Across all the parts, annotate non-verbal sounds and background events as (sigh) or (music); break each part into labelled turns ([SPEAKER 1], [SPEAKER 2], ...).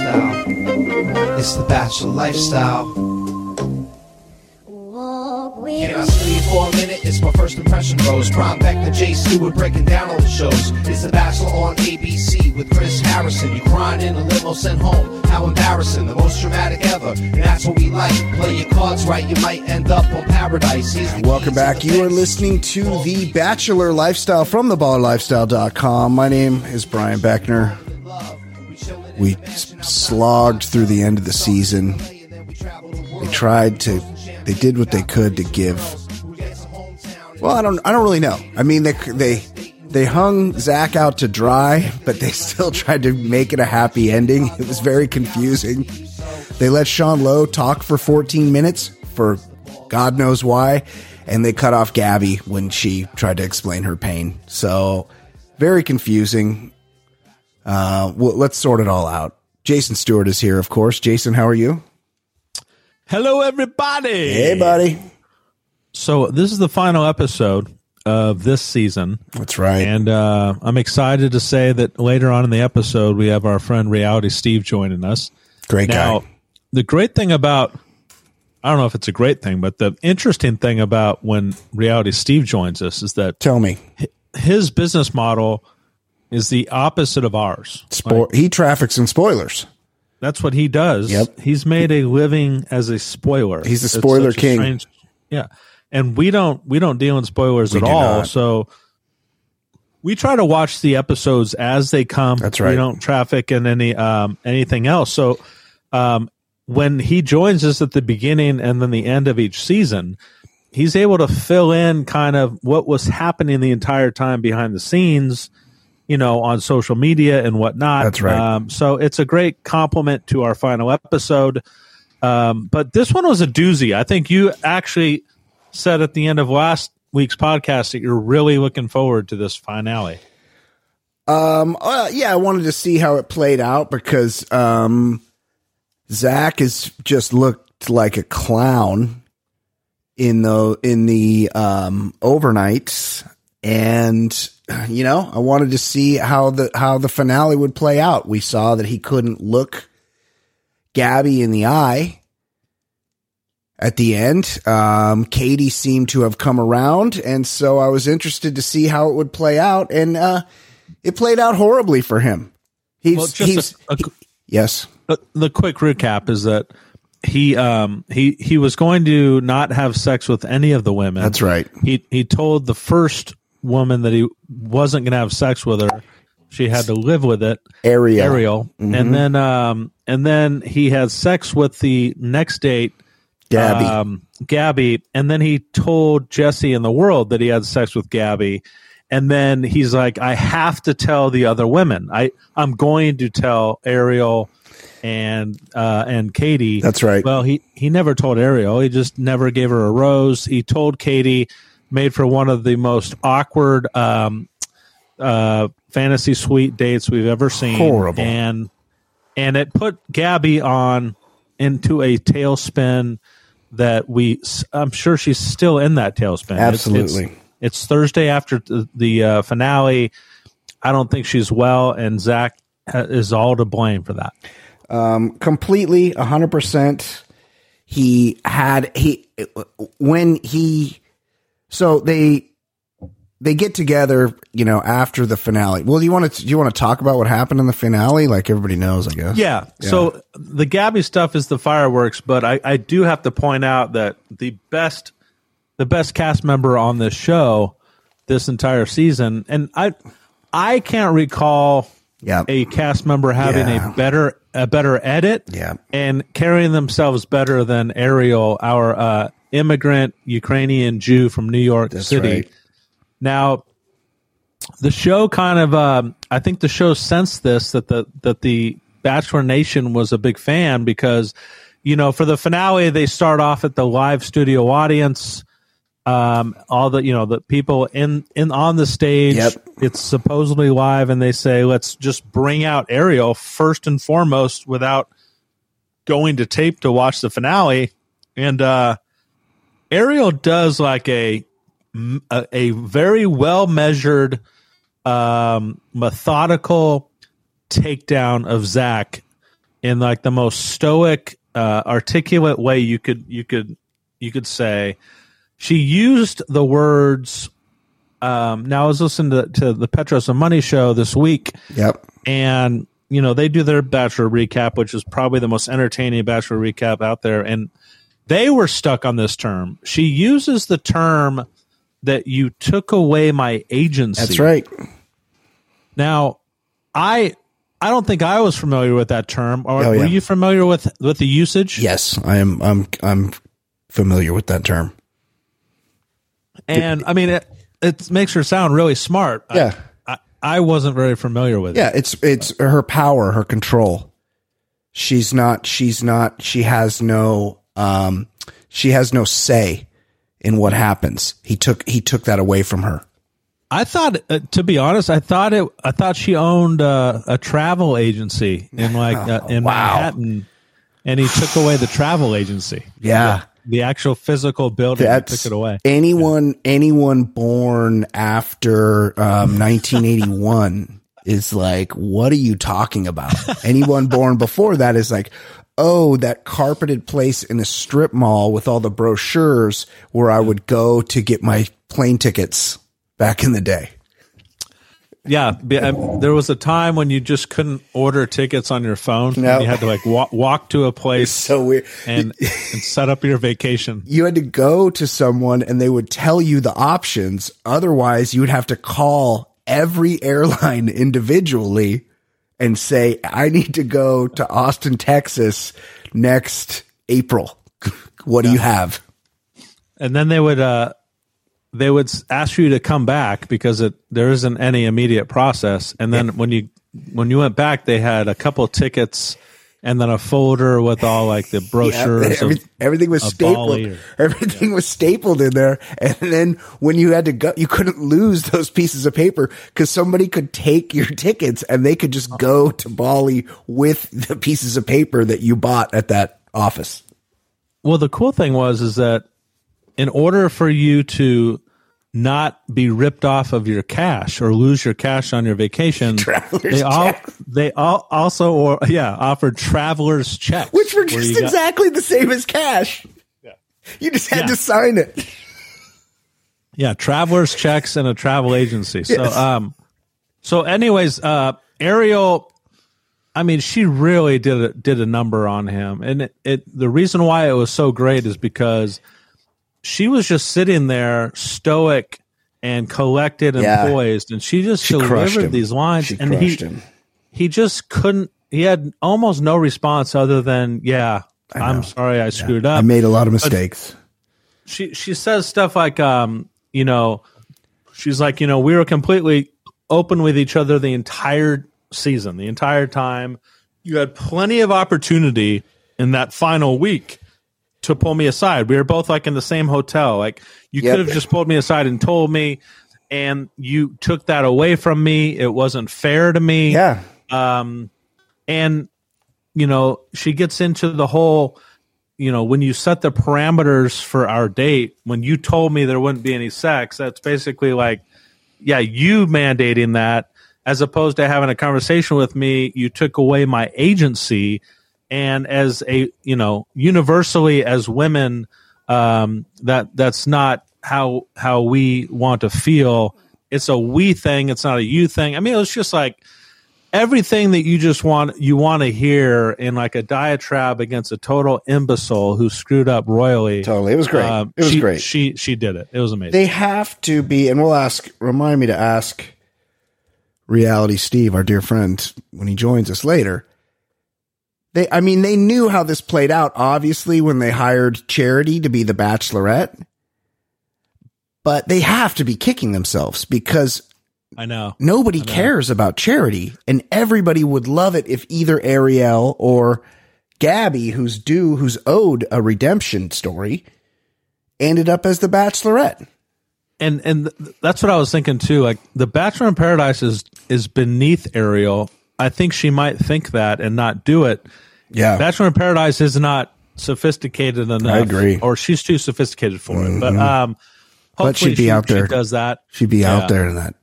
[SPEAKER 1] lifestyle. It's the bachelor lifestyle. Can I sleep for a minute? It's my first impression rose. Prime back to Jay Stewart breaking down all the shows. It's the Bachelor on ABC with Chris Harrison. You crying in a limo sent home. How embarrassing, the most dramatic ever. And that's what we like. Play your cards right, you might end up on paradise.
[SPEAKER 2] Welcome back. You are listening to The Bachelor Lifestyle from thebachelorlifestyle.com. My name is Brian Beckner. We slogged through the end of the season. They tried to, they did what they could to give. Well, I don't, I don't really know. I mean, they, they, they hung Zach out to dry, but they (laughs) still tried to make it a happy ending. It was very confusing. They let Sean Lowe talk for 14 minutes for God knows why, and they cut off Gabby when she tried to explain her pain. So, very confusing. Uh, well, let's sort it all out. Jason Stewart is here, of course. Jason, how are you?
[SPEAKER 3] Hello, everybody.
[SPEAKER 2] Hey, buddy.
[SPEAKER 3] So this is the final episode of this season,
[SPEAKER 2] That's right.
[SPEAKER 3] and uh, I'm excited to say that later on in the episode we have our friend Reality Steve joining us.
[SPEAKER 2] Great
[SPEAKER 3] Now,
[SPEAKER 2] guy.
[SPEAKER 3] the great thing about I don't know if it's a great thing, but the interesting thing about when Reality Steve joins us is that
[SPEAKER 2] Tell me.
[SPEAKER 3] his business model is the opposite of ours.
[SPEAKER 2] Spo- he traffics in spoilers.
[SPEAKER 3] That's what he does.
[SPEAKER 2] Yep.
[SPEAKER 3] He's made a living as a spoiler.
[SPEAKER 2] He's the
[SPEAKER 3] It's
[SPEAKER 2] spoiler
[SPEAKER 3] a
[SPEAKER 2] king.
[SPEAKER 3] yeah. And we don't we don't deal in spoilers
[SPEAKER 2] We
[SPEAKER 3] at all.
[SPEAKER 2] not.
[SPEAKER 3] So we try to watch the episodes as they come.
[SPEAKER 2] That's right.
[SPEAKER 3] We don't traffic in any um anything else. So um when he joins us at the beginning and then the end of each season, he's able to fill in kind of what was happening the entire time behind the scenes, you know, on social media and whatnot.
[SPEAKER 2] That's right.
[SPEAKER 3] Um, so it's a great compliment to our final episode. Um, but this one was a doozy. I think you actually said at the end of last week's podcast that you're really looking forward to this finale.
[SPEAKER 2] Um, uh, yeah, I wanted to see how it played out because um, Zach has just looked like a clown in the in the um, overnights, and you know, I wanted to see how the how the finale would play out. We saw that he couldn't look Gabby in the eye at the end. Um, Katie seemed to have come around, and so I was interested to see how it would play out, and uh, it played out horribly for him. He's,
[SPEAKER 3] Well,
[SPEAKER 2] he's
[SPEAKER 3] a, a,
[SPEAKER 2] he- yes,
[SPEAKER 3] the, the quick recap is that he um he he was going to not have sex with any of the women.
[SPEAKER 2] that's right.
[SPEAKER 3] He he told the first woman that he wasn't going to have sex with her. She had to live with it.
[SPEAKER 2] Ariel.
[SPEAKER 3] Ariel,
[SPEAKER 2] Mm-hmm.
[SPEAKER 3] and then um and then he had sex with the next date
[SPEAKER 2] Gabby.
[SPEAKER 3] um, Gabby, and then he told Jesse and the world that he had sex with Gabby, and then he's like, "I have to tell the other women. I I'm going to tell Ariel and uh, and Katie."
[SPEAKER 2] That's right.
[SPEAKER 3] Well, he he never told Ariel. He just never gave her a rose. He told Katie, made for one of the most awkward um, uh, fantasy suite dates we've ever seen.
[SPEAKER 2] Horrible.
[SPEAKER 3] and and it put Gabby on into a tailspin that we I'm sure she's still in that tailspin. It's-
[SPEAKER 2] Absolutely.
[SPEAKER 3] It's, it's Thursday after the, the uh, finale. I don't think she's well, and Zach is all to blame for that.
[SPEAKER 2] um, completely 100% he had he when he so they they get together you know after the finale well do you want to do you want to talk about what happened in the finale like everybody knows i guess
[SPEAKER 3] Yeah. So the Gabby stuff is the fireworks, but I, I do have to point out that the best the best cast member on this show this entire season, and I I can't recall
[SPEAKER 2] yeah
[SPEAKER 3] a cast member having
[SPEAKER 2] Yeah.
[SPEAKER 3] a better a better edit
[SPEAKER 2] Yeah.
[SPEAKER 3] and carrying themselves better than Ariel, our uh, immigrant Ukrainian Jew from New York
[SPEAKER 2] That's
[SPEAKER 3] City.
[SPEAKER 2] right.
[SPEAKER 3] Now, the show kind of, um, I think the show sensed this that the that the Bachelor Nation was a big fan because, you know, for the finale they start off at the live studio audience. Um, all the you know the people in in on the stage.
[SPEAKER 2] Yep.
[SPEAKER 3] It's supposedly live, and they say let's just bring out Ariel first and foremost without going to tape to watch the finale. And uh, Ariel does like a a, a very well measured, um, methodical takedown of Zach in like the most stoic, uh, articulate way you could you could you could say. She used the words. Um, now I was listening to, to the Petros and Money show this week,
[SPEAKER 2] Yep.
[SPEAKER 3] and you know they do their bachelor recap which is probably the most entertaining bachelor recap out there and they were stuck on this term she uses the term that you took away my agency
[SPEAKER 2] That's right.
[SPEAKER 3] now i i don't think i was familiar with that term or
[SPEAKER 2] Oh,
[SPEAKER 3] were you familiar with with the usage
[SPEAKER 2] Yes, I am. I'm. I'm familiar with that term.
[SPEAKER 3] and i mean it it makes her sound really smart
[SPEAKER 2] Yeah.
[SPEAKER 3] I, I wasn't very familiar with it
[SPEAKER 2] Yeah, it's it's her power, her control. She's not. She's not. She has no. Um. She has no say in what happens. He took. He took that away from her.
[SPEAKER 3] I thought, uh, to be honest, I thought it. I thought she owned uh, a travel agency in (laughs) like uh, in
[SPEAKER 2] Wow.
[SPEAKER 3] Manhattan, and he took away the travel agency.
[SPEAKER 2] Yeah.
[SPEAKER 3] the actual physical building.
[SPEAKER 2] That's
[SPEAKER 3] took it away.
[SPEAKER 2] anyone anyone born after um, (laughs) 1981 is like, what are you talking about? anyone born before that is like, oh, that carpeted place in a strip mall with all the brochures where I would go to get my plane tickets back in the day.
[SPEAKER 3] Yeah, um, there was a time when you just couldn't order tickets on your phone.
[SPEAKER 2] No.
[SPEAKER 3] You had to like walk, walk to a place
[SPEAKER 2] So weird.
[SPEAKER 3] and, and set up your vacation.
[SPEAKER 2] you had to go to someone and they would tell you the options. Otherwise, you would have to call every (laughs) airline individually and say, I need to go to Austin, Texas next April. (laughs) What do you have?
[SPEAKER 3] and then they would uh they would ask you to come back because it there isn't any immediate process and then when you when you went back they had a couple tickets and then a folder with all like the (laughs) brochures
[SPEAKER 2] Every-
[SPEAKER 3] of,
[SPEAKER 2] everything was stapled. Everything was stapled in there. And then when you had to go, you couldn't lose those pieces of paper because somebody could take your tickets and they could just oh. go to Bali with the pieces of paper that you bought at that office.
[SPEAKER 3] well the cool thing was is that in order for you to not be ripped off of your cash or lose your cash on your vacation
[SPEAKER 2] Traveler's
[SPEAKER 3] they all
[SPEAKER 2] check.
[SPEAKER 3] they all also or yeah offered travelers checks
[SPEAKER 2] which were just
[SPEAKER 3] you got-
[SPEAKER 2] exactly the same as cash. Yeah, You just had
[SPEAKER 3] Yeah.
[SPEAKER 2] to sign it.
[SPEAKER 3] Yeah, travelers checks and a travel agency. So
[SPEAKER 2] Yes.
[SPEAKER 3] um so anyways, uh Ariel I mean, she really did a, did a number on him. And it, it the reason why it was so great is because she was just sitting there stoic and collected and
[SPEAKER 2] Yeah.
[SPEAKER 3] poised and she just
[SPEAKER 2] She
[SPEAKER 3] delivered these lines
[SPEAKER 2] She
[SPEAKER 3] and he
[SPEAKER 2] him.
[SPEAKER 3] he just couldn't he had almost no response other than yeah, I'm sorry I screwed up
[SPEAKER 2] I made a lot of mistakes.
[SPEAKER 3] she she says stuff like um you know she's like you know we were completely open with each other the entire season the entire time you had plenty of opportunity in that final week to pull me aside we were both like in the same hotel like you
[SPEAKER 2] Yep.
[SPEAKER 3] could have just pulled me aside and told me and you took that away from me it wasn't fair to me
[SPEAKER 2] Yeah.
[SPEAKER 3] um, and you know she gets into the whole you know when you set the parameters for our date when you told me there wouldn't be any sex that's basically like yeah you mandating that as opposed to having a conversation with me you took away my agency and as a you know universally as women um that that's not how how we want to feel it's a we thing it's not a you thing i mean it was just like everything that you just want you want to hear in like a diatribe against a total imbecile who screwed up royally
[SPEAKER 2] Totally. It was great.
[SPEAKER 3] um,
[SPEAKER 2] it was
[SPEAKER 3] she,
[SPEAKER 2] great.
[SPEAKER 3] she she did it it was amazing
[SPEAKER 2] they have to be, and we'll ask, remind me to ask Reality Steve, our dear friend, when he joins us later. They, I mean, they knew how this played out, obviously, when they hired Charity to be the bachelorette. But they have to be kicking themselves because
[SPEAKER 3] i know
[SPEAKER 2] nobody cares about Charity, and everybody would love it if either Ariel or Gabby, who's due, who's owed a redemption story, ended up as the bachelorette.
[SPEAKER 3] and and that's what I was thinking too. Like the Bachelor in Paradise is is beneath Ariel. I think she might think that and not do it.
[SPEAKER 2] Yeah.
[SPEAKER 3] Bachelor in Paradise is not sophisticated enough.
[SPEAKER 2] I agree. Mm-hmm.
[SPEAKER 3] or she's too sophisticated for it. But um,
[SPEAKER 2] But
[SPEAKER 3] hopefully
[SPEAKER 2] she'd be
[SPEAKER 3] she,
[SPEAKER 2] out there.
[SPEAKER 3] Does that.
[SPEAKER 2] She'd be
[SPEAKER 3] Yeah.
[SPEAKER 2] out there in that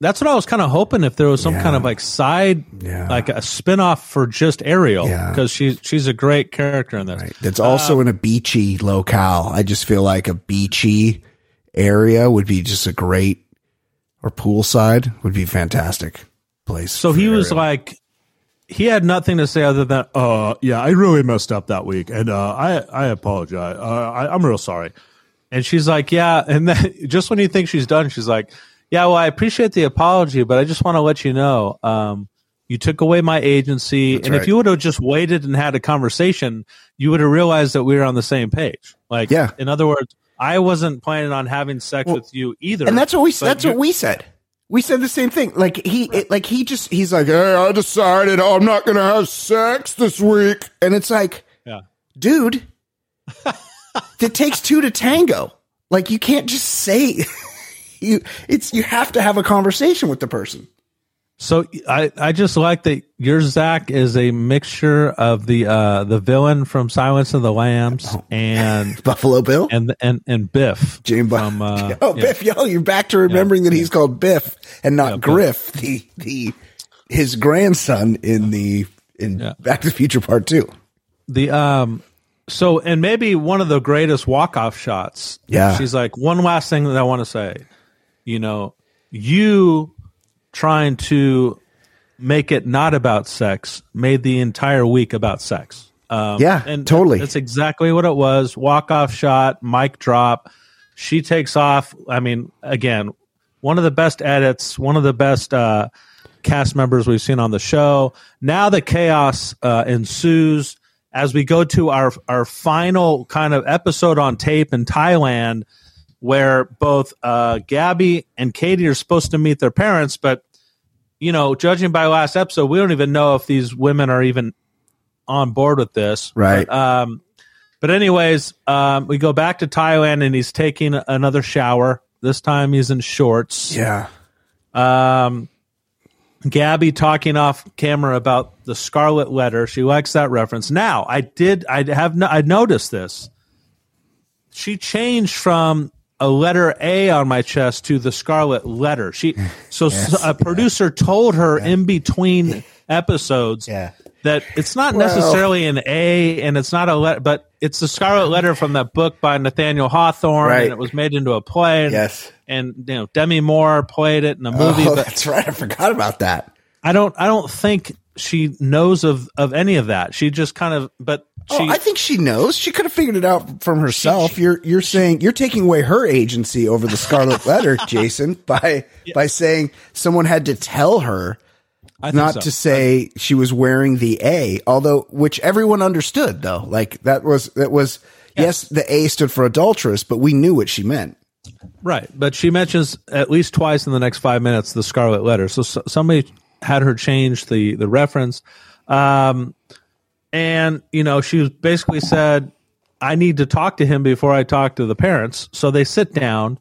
[SPEAKER 3] that's what I was kind of hoping if there was some
[SPEAKER 2] Yeah.
[SPEAKER 3] kind of like side,
[SPEAKER 2] Yeah.
[SPEAKER 3] like a spin-off for just Ariel
[SPEAKER 2] Yeah.
[SPEAKER 3] because she's she's a great character in this.
[SPEAKER 2] Right. That's also in a beachy locale. I just feel like a beachy area would be just a great, or poolside would be fantastic place.
[SPEAKER 3] So he was like, he had nothing to say other than, uh, yeah, I really messed up that week, and uh, I I apologize. Uh, I, I'm real sorry. And she's like, yeah. And then (laughs) just when you think she's done, she's like, yeah, well, I appreciate the apology, but I just want to let you know, um, you took away my agency, and
[SPEAKER 2] right.
[SPEAKER 3] if you would have just waited and had a conversation, you would have realized that we were on the same page. Like,
[SPEAKER 2] Yeah.
[SPEAKER 3] in other words, I wasn't planning on having sex
[SPEAKER 2] Well,
[SPEAKER 3] with you either.
[SPEAKER 2] and that's what we that's what we said. We said the same thing. Like he, it, like he just he's like, hey, I decided I'm not gonna have sex this week, and it's like,
[SPEAKER 3] Yeah.
[SPEAKER 2] dude, it takes two to tango. Like you can't just say (laughs) you. It's you have to have a conversation with the person.
[SPEAKER 3] So I, I just like that your Zach is a mixture of the uh the villain from Silence of the Lambs
[SPEAKER 2] Oh.
[SPEAKER 3] and (laughs)
[SPEAKER 2] Buffalo Bill,
[SPEAKER 3] and and and Biff
[SPEAKER 2] Jane Bu-
[SPEAKER 3] from uh, (laughs)
[SPEAKER 2] oh
[SPEAKER 3] yeah.
[SPEAKER 2] Biff, yo, you're back to remembering that he's called Biff and not Griff, the the his grandson in the in
[SPEAKER 3] Yeah.
[SPEAKER 2] Back to the Future Part Two.
[SPEAKER 3] the um so and maybe one of the greatest walk off shots.
[SPEAKER 2] Yeah.
[SPEAKER 3] she's like one last thing that I want to say. You know, you trying to make it not about sex made the entire week about sex. Um,
[SPEAKER 2] Yeah,
[SPEAKER 3] and
[SPEAKER 2] totally.
[SPEAKER 3] That's exactly what it was. Walk off shot, mic drop. She takes off. I mean, again, one of the best edits, one of the best uh, cast members we've seen on the show. Now the chaos uh, ensues as we go to our our final kind of episode on tape in Thailand, where both uh, Gabby and Katie are supposed to meet their parents, but you know, judging by last episode, we don't even know if these women are even on board with this.
[SPEAKER 2] Right.
[SPEAKER 3] But, um, but anyways, um, we go back to Thailand and he's taking another shower. This time he's in shorts.
[SPEAKER 2] Yeah,
[SPEAKER 3] Um, Gabby talking off camera about the Scarlet Letter. She likes that reference. Now, I did. I have. No, I noticed this. She changed from a letter A on my chest to the Scarlet Letter. She (laughs) so a producer told her in between (laughs) episodes
[SPEAKER 2] Yeah.
[SPEAKER 3] that it's not
[SPEAKER 2] Well-
[SPEAKER 3] necessarily an A and it's not a letter, but it's the Scarlet Letter from that book by Nathaniel Hawthorne,
[SPEAKER 2] Right.
[SPEAKER 3] and it was made into a play. And,
[SPEAKER 2] Yes.
[SPEAKER 3] and you know Demi Moore played it in a oh, movie,
[SPEAKER 2] oh,
[SPEAKER 3] but
[SPEAKER 2] that's right. I forgot about that.
[SPEAKER 3] I don't I don't think she knows of of any of that. She just kind of but she
[SPEAKER 2] oh, I think she knows. She could have figured it out from herself. you're you're saying you're taking away her agency over the Scarlet (laughs) Letter, Jason, by by saying someone had to tell her
[SPEAKER 3] I
[SPEAKER 2] not
[SPEAKER 3] so.
[SPEAKER 2] to say she was wearing the A, although which everyone understood though. Like that was that was yes, the A stood for adulteress, but we knew what she meant.
[SPEAKER 3] right. But she mentions at least twice in the next five minutes the Scarlet Letter. So, s somebody had her change the the reference, um, and you know she basically said, "I need to talk to him before I talk to the parents." So they sit down,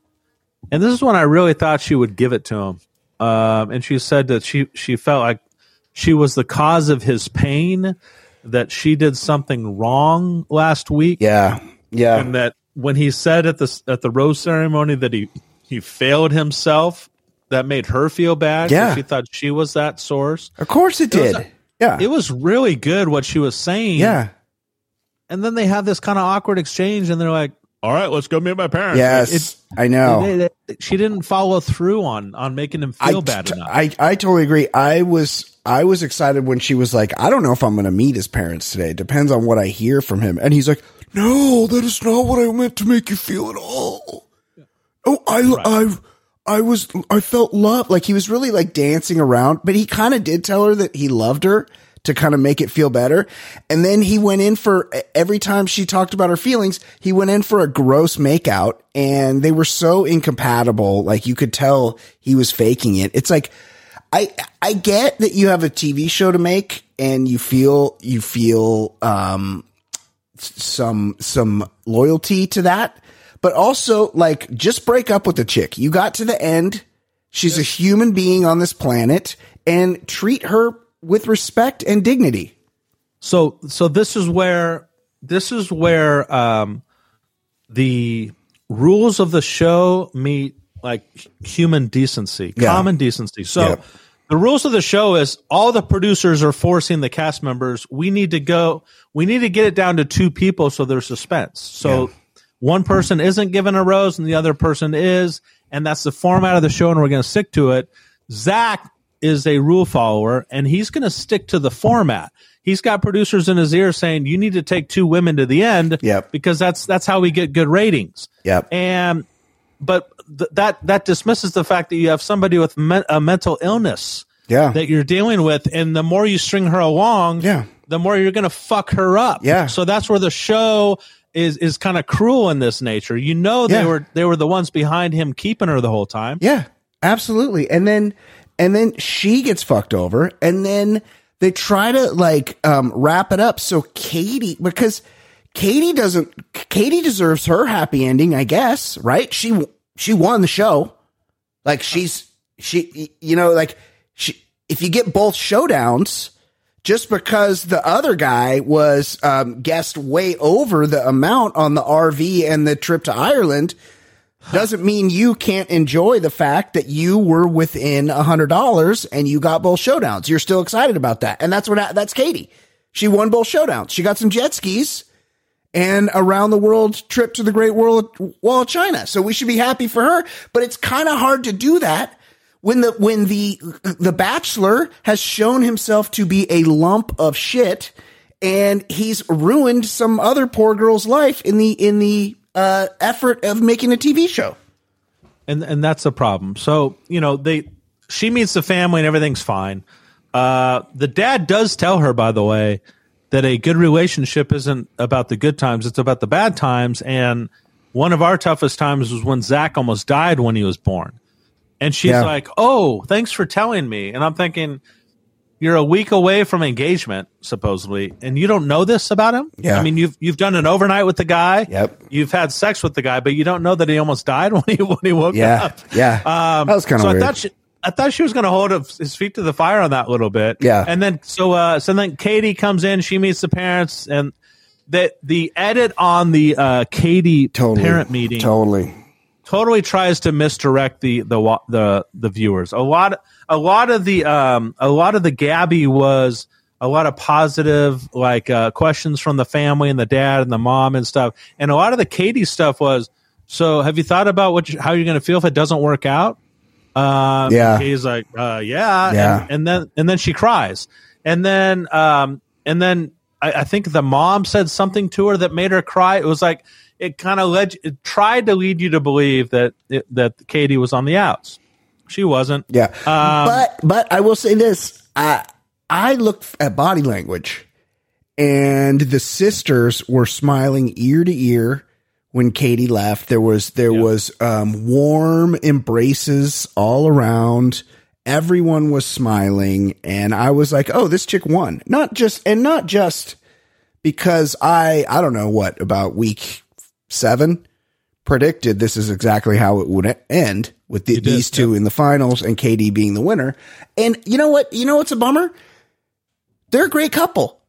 [SPEAKER 3] and this is when I really thought she would give it to him. Um, and she said that she she felt like she was the cause of his pain, that she did something wrong last week.
[SPEAKER 2] Yeah. Yeah.
[SPEAKER 3] and that when he said at the at the rose ceremony that he he failed himself, that made her feel bad
[SPEAKER 2] Yeah.
[SPEAKER 3] she thought she was that source.
[SPEAKER 2] of course it
[SPEAKER 3] was
[SPEAKER 2] did.
[SPEAKER 3] A-
[SPEAKER 2] yeah.
[SPEAKER 3] It was really good what she was saying.
[SPEAKER 2] yeah.
[SPEAKER 3] and then they have this kind of awkward exchange, and they're like, "All right, let's go meet my parents."
[SPEAKER 2] Yes.
[SPEAKER 3] It-
[SPEAKER 2] I know.
[SPEAKER 3] they- they- she didn't follow through on on making him feel
[SPEAKER 2] I,
[SPEAKER 3] bad
[SPEAKER 2] t-
[SPEAKER 3] enough.
[SPEAKER 2] I, I totally agree. I was I was excited when she was like, I don't know if I'm going to meet his parents today. It depends on what I hear from him. And he's like, No, that is not what I meant to make you feel at all. Oh, I I I was I felt love. Like he was really like dancing around, but he kind of did tell her that he loved her to kind of make it feel better. And then he went in for every time she talked about her feelings, he went in for a gross makeout and they were so incompatible. Like you could tell he was faking it. It's like, I, I get that you have a TV show to make and you feel, you feel, um, some, some loyalty to that, but also like just break up with the chick. You got to the end. She's a human being on this planet and treat her with respect and dignity.
[SPEAKER 3] So so this is where this is where um, the rules of the show meet like human decency,
[SPEAKER 2] Yeah.
[SPEAKER 3] common decency. So
[SPEAKER 2] Yep.
[SPEAKER 3] the rules of the show is all the producers are forcing the cast members. We need to go. We need to get it down to two people so there's suspense. So one person isn't given a rose and the other person is, and that's the format of the show, and we're going to stick to it. Zach is a rule follower, and he's going to stick to the format. He's got producers in his ear saying, "You need to take two women to the end,
[SPEAKER 2] Yep.
[SPEAKER 3] because that's that's how we get good ratings."
[SPEAKER 2] Yep.
[SPEAKER 3] And but th- that that dismisses the fact that you have somebody with men- a mental illness
[SPEAKER 2] Yeah.
[SPEAKER 3] that you're dealing with, and the more you string her along,
[SPEAKER 2] Yeah.
[SPEAKER 3] the more you're going to fuck her up.
[SPEAKER 2] Yeah.
[SPEAKER 3] So that's where the show is is kind of cruel in this nature. You know, they
[SPEAKER 2] Yeah.
[SPEAKER 3] were they were the ones behind him keeping her the whole time.
[SPEAKER 2] Yeah, absolutely. And then and then she gets fucked over, and then they try to like um, wrap it up so Katie because Katie doesn't Katie deserves her happy ending, I guess, right? She she won the show. Like she's she you know like she if you get both showdowns just because the other guy was um, guessed way over the amount on the RV and the trip to Ireland doesn't mean you can't enjoy the fact that you were within a hundred dollars and you got both showdowns. You're still excited about that. And that's what, that's Katie. She won both showdowns. She got some jet skis and around the world trip to the Great Wall of China. So we should be happy for her, but it's kind of hard to do that when the, when the, the bachelor has shown himself to be a lump of shit and he's ruined some other poor girl's life in the, in the, uh, effort of making a TV show.
[SPEAKER 3] and and that's the problem. So you know they she meets the family and everything's fine. Uh, the dad does tell her, by the way, that a good relationship isn't about the good times; it's about the bad times. And one of our toughest times was when Zach almost died when he was born. And she's
[SPEAKER 2] Yeah.
[SPEAKER 3] like, "Oh, thanks for telling me." And I'm thinking, you're a week away from engagement, supposedly, and you don't know this about him.
[SPEAKER 2] Yeah.
[SPEAKER 3] I mean, you've you've done an overnight with the guy.
[SPEAKER 2] Yep.
[SPEAKER 3] You've had sex with the guy, but you don't know that he almost died (laughs) when he when he woke
[SPEAKER 2] Yeah,
[SPEAKER 3] up.
[SPEAKER 2] yeah.
[SPEAKER 3] Um,
[SPEAKER 2] That was kinda
[SPEAKER 3] so
[SPEAKER 2] weird.
[SPEAKER 3] I thought she, I thought she was going to hold his his feet to the fire on that little bit.
[SPEAKER 2] Yeah.
[SPEAKER 3] And then so uh so then Katie comes in, she meets the parents, and the the edit on the uh Katie
[SPEAKER 2] Totally.
[SPEAKER 3] parent meeting
[SPEAKER 2] Totally.
[SPEAKER 3] Totally tries to misdirect the the the the viewers. A lot a lot of the um a lot of the Gabby was a lot of positive like uh, questions from the family and the dad and the mom and stuff, and a lot of the Katie stuff was. So, have you thought about what you, how you're going to feel if it doesn't work out? Um,
[SPEAKER 2] Yeah.
[SPEAKER 3] He's like, uh, yeah,
[SPEAKER 2] Yeah.
[SPEAKER 3] And, and then and then she cries, and then um and then I, I think the mom said something to her that made her cry. It was like it kind of led it tried to lead you to believe that it, that Katie was on the outs. She wasn't.
[SPEAKER 2] Yeah.
[SPEAKER 3] Um,
[SPEAKER 2] but but I will say this. I I look at body language and the sisters were smiling ear to ear when Katie left. There was there was um, warm embraces all around. Everyone was smiling and I was like, "Oh, this chick won." Not just and not just because I I don't know what about week 7 predicted this is exactly how it would end with the,
[SPEAKER 3] did,
[SPEAKER 2] these two in the finals and Katie being the winner. And you know what? You know what's a bummer? They're a great couple.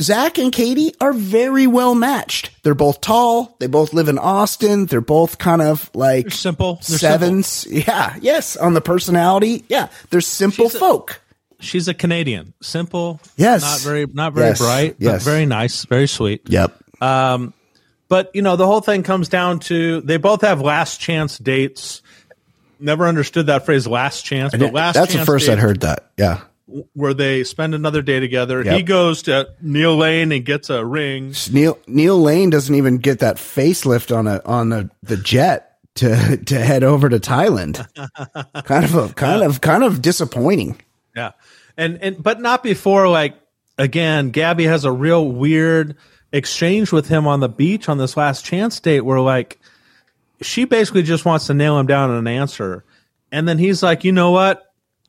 [SPEAKER 2] Zach and Katie are very well matched. They're both tall. They both live in Austin. They're both kind of like
[SPEAKER 3] They're simple. They're
[SPEAKER 2] sevens. Yeah. Yes. On the personality. Yeah. They're simple
[SPEAKER 3] She's a-
[SPEAKER 2] folk.
[SPEAKER 3] She's a Canadian, simple.
[SPEAKER 2] Yes.
[SPEAKER 3] not very not very
[SPEAKER 2] Yes.
[SPEAKER 3] bright, but
[SPEAKER 2] Yes.
[SPEAKER 3] very nice, very sweet.
[SPEAKER 2] yep.
[SPEAKER 3] Um, but you know, the whole thing comes down to they both have last chance dates. Never understood that phrase, last chance. But last
[SPEAKER 2] That's the first I'd heard that. Yeah.
[SPEAKER 3] where they spend another day together.
[SPEAKER 2] Yep.
[SPEAKER 3] He goes to Neil Lane and gets a ring.
[SPEAKER 2] Neil Neil Lane doesn't even get that facelift on a on the the jet to (laughs) to head over to Thailand. (laughs) kind of a kind of kind of disappointing.
[SPEAKER 3] Yeah. And and but not before like again, Gabby has a real weird exchange with him on the beach on this last chance date where like she basically just wants to nail him down on an answer. And then he's like, "You know what?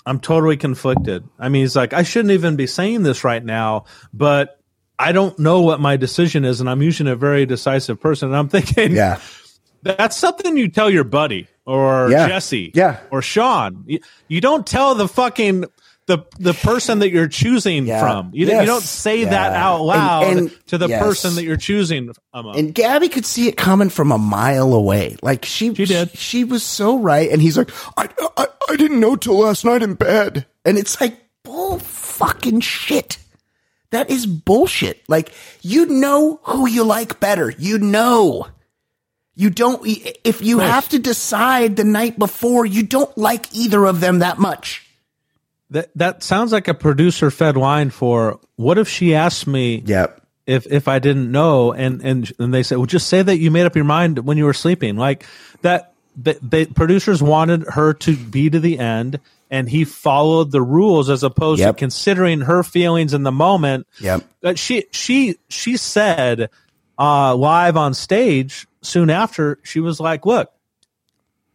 [SPEAKER 3] I'm totally conflicted." I mean, he's like, "I shouldn't even be saying this right now, but I don't know what my decision is and I'm usually a very decisive person." And I'm thinking,
[SPEAKER 2] Yeah. (laughs)
[SPEAKER 3] that's something you tell your buddy or
[SPEAKER 2] Yeah.
[SPEAKER 3] Jesse
[SPEAKER 2] Yeah.
[SPEAKER 3] or Sean. You, you don't tell the fucking the the person that you're choosing
[SPEAKER 2] Yeah.
[SPEAKER 3] from. You,
[SPEAKER 2] Yes.
[SPEAKER 3] you don't say that out loud
[SPEAKER 2] And- and-
[SPEAKER 3] to the
[SPEAKER 2] yes.
[SPEAKER 3] person that you're choosing. among.
[SPEAKER 2] And Gabby could see it coming from a mile away. Like she,
[SPEAKER 3] She did.
[SPEAKER 2] She, was so right. And he's like, I, I, I didn't know till last night in bed. And it's like bull fucking shit. That is bullshit. Like you know who you like better. You know. You don't. If you have to decide the night before, you don't like either of them that much.
[SPEAKER 3] That that sounds like a producer fed line for what if she asked me
[SPEAKER 2] Yep.
[SPEAKER 3] if if I didn't know and and and they said well just say that you made up your mind when you were sleeping like that the, the producers wanted her to be to the end and he followed the rules as opposed
[SPEAKER 2] Yep.
[SPEAKER 3] to considering her feelings in the moment
[SPEAKER 2] Yep.
[SPEAKER 3] but she she she said uh live on stage soon after she was like look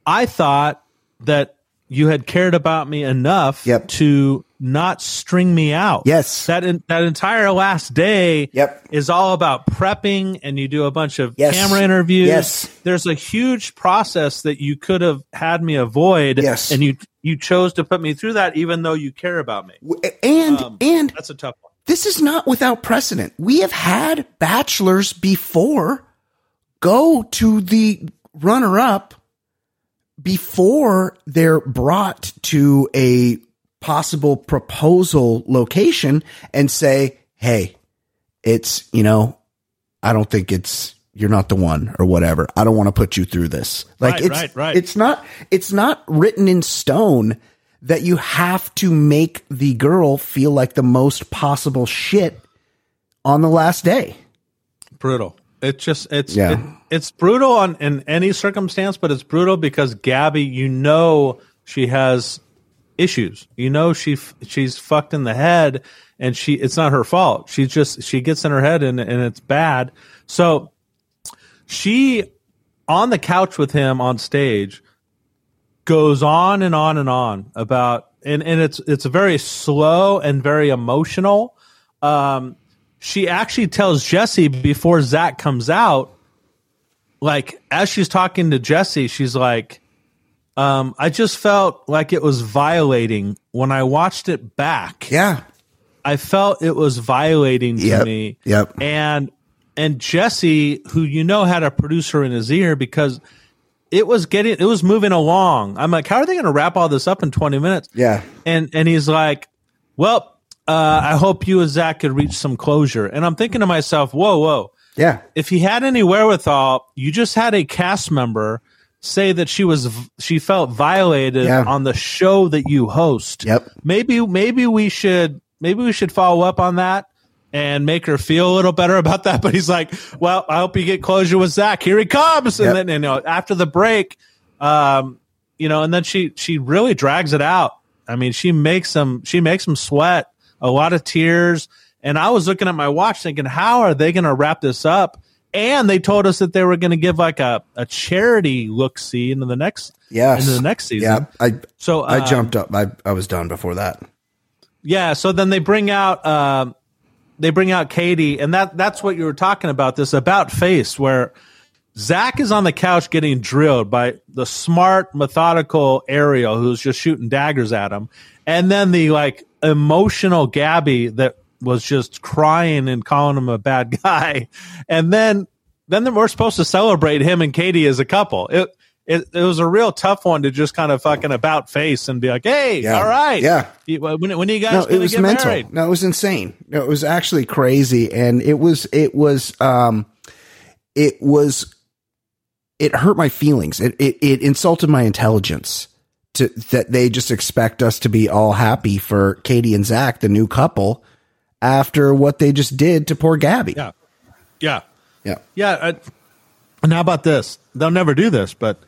[SPEAKER 3] I thought that you had cared about me enough
[SPEAKER 2] Yep.
[SPEAKER 3] to not string me out.
[SPEAKER 2] Yes.
[SPEAKER 3] That in, that entire last day
[SPEAKER 2] Yep.
[SPEAKER 3] is all about prepping and you do a bunch of
[SPEAKER 2] Yes.
[SPEAKER 3] camera interviews.
[SPEAKER 2] Yes.
[SPEAKER 3] There's a huge process that you could have had me avoid
[SPEAKER 2] Yes.
[SPEAKER 3] and you you chose to put me through that even though you care about me.
[SPEAKER 2] And
[SPEAKER 3] Um,
[SPEAKER 2] and
[SPEAKER 3] That's a tough one.
[SPEAKER 2] this is not without precedent. We have had bachelors before go to the runner up before they're brought to a possible proposal location and say, Hey, it's, you know, I don't think it's, you're not the one or whatever. I don't want to put you through this. Like
[SPEAKER 3] Right,
[SPEAKER 2] it's,
[SPEAKER 3] right, right.
[SPEAKER 2] it's not, it's not written in stone that you have to make the girl feel like the most possible shit on the last day.
[SPEAKER 3] brutal. It just it's
[SPEAKER 2] Yeah.
[SPEAKER 3] it- it's brutal on in any circumstance, but it's brutal because Gabby, you know, she has issues. You know, she she's fucked in the head, and she it's not her fault. She just she gets in her head and and it's bad. So she on the couch with him on stage goes on and on and on about and and it's it's very slow and very emotional. Um, she actually tells Jesse before Zach comes out, like as she's talking to Jesse, she's like, um, I just felt like it was violating when I watched it back.
[SPEAKER 2] Yeah.
[SPEAKER 3] I felt it was violating to
[SPEAKER 2] Yep.
[SPEAKER 3] me.
[SPEAKER 2] Yep.
[SPEAKER 3] And and Jesse, who you know had a producer in his ear because it was getting it was moving along. I'm like, how are they going to wrap all this up in 20 minutes?
[SPEAKER 2] Yeah.
[SPEAKER 3] And and he's like, well, uh, I hope you and Zach could reach some closure. And I'm thinking to myself, whoa, whoa.
[SPEAKER 2] Yeah.
[SPEAKER 3] If he had any wherewithal, you just had a cast member say that she was she felt violated
[SPEAKER 2] Yeah.
[SPEAKER 3] on the show that you host.
[SPEAKER 2] Yep.
[SPEAKER 3] Maybe maybe we should maybe we should follow up on that and make her feel a little better about that. (laughs) But he's like, well, I hope you get closure with Zach. Here he comes.
[SPEAKER 2] Yep.
[SPEAKER 3] And then you know after the break, um, you know, and then she she really drags it out. I mean, she makes them she makes them sweat, a lot of tears. And I was looking at my watch thinking, how are they going to wrap this up? And they told us that they were going to give like a, a charity look see into the next
[SPEAKER 2] Yes.
[SPEAKER 3] into the next season.
[SPEAKER 2] Yeah. I
[SPEAKER 3] So
[SPEAKER 2] I
[SPEAKER 3] um,
[SPEAKER 2] jumped up. I, I was done before that.
[SPEAKER 3] Yeah, so then they bring out um, they bring out Katie, and that that's what you were talking about. This about face where Zach is on the couch getting drilled by the smart, methodical Ariel who's just shooting daggers at him, and then the like emotional Gabby that was just crying and calling him a bad (laughs) guy, and then then we're supposed to celebrate him and Katie as a couple. It it, it was a real tough one to just kind of fucking about face and be like, hey,
[SPEAKER 2] Yeah.
[SPEAKER 3] all right,
[SPEAKER 2] Yeah.
[SPEAKER 3] When, when you guys
[SPEAKER 2] No, it was
[SPEAKER 3] get
[SPEAKER 2] mental.
[SPEAKER 3] married?
[SPEAKER 2] No, it was insane. No, it was actually crazy, and it was it was um, it was it hurt my feelings. It it, it insulted my intelligence to that they just expect us to be all happy for Katie and Zach, the new couple, after what they just did to poor Gabby.
[SPEAKER 3] Yeah, yeah,
[SPEAKER 2] yeah,
[SPEAKER 3] yeah. Uh, and how about this? They'll never do this, but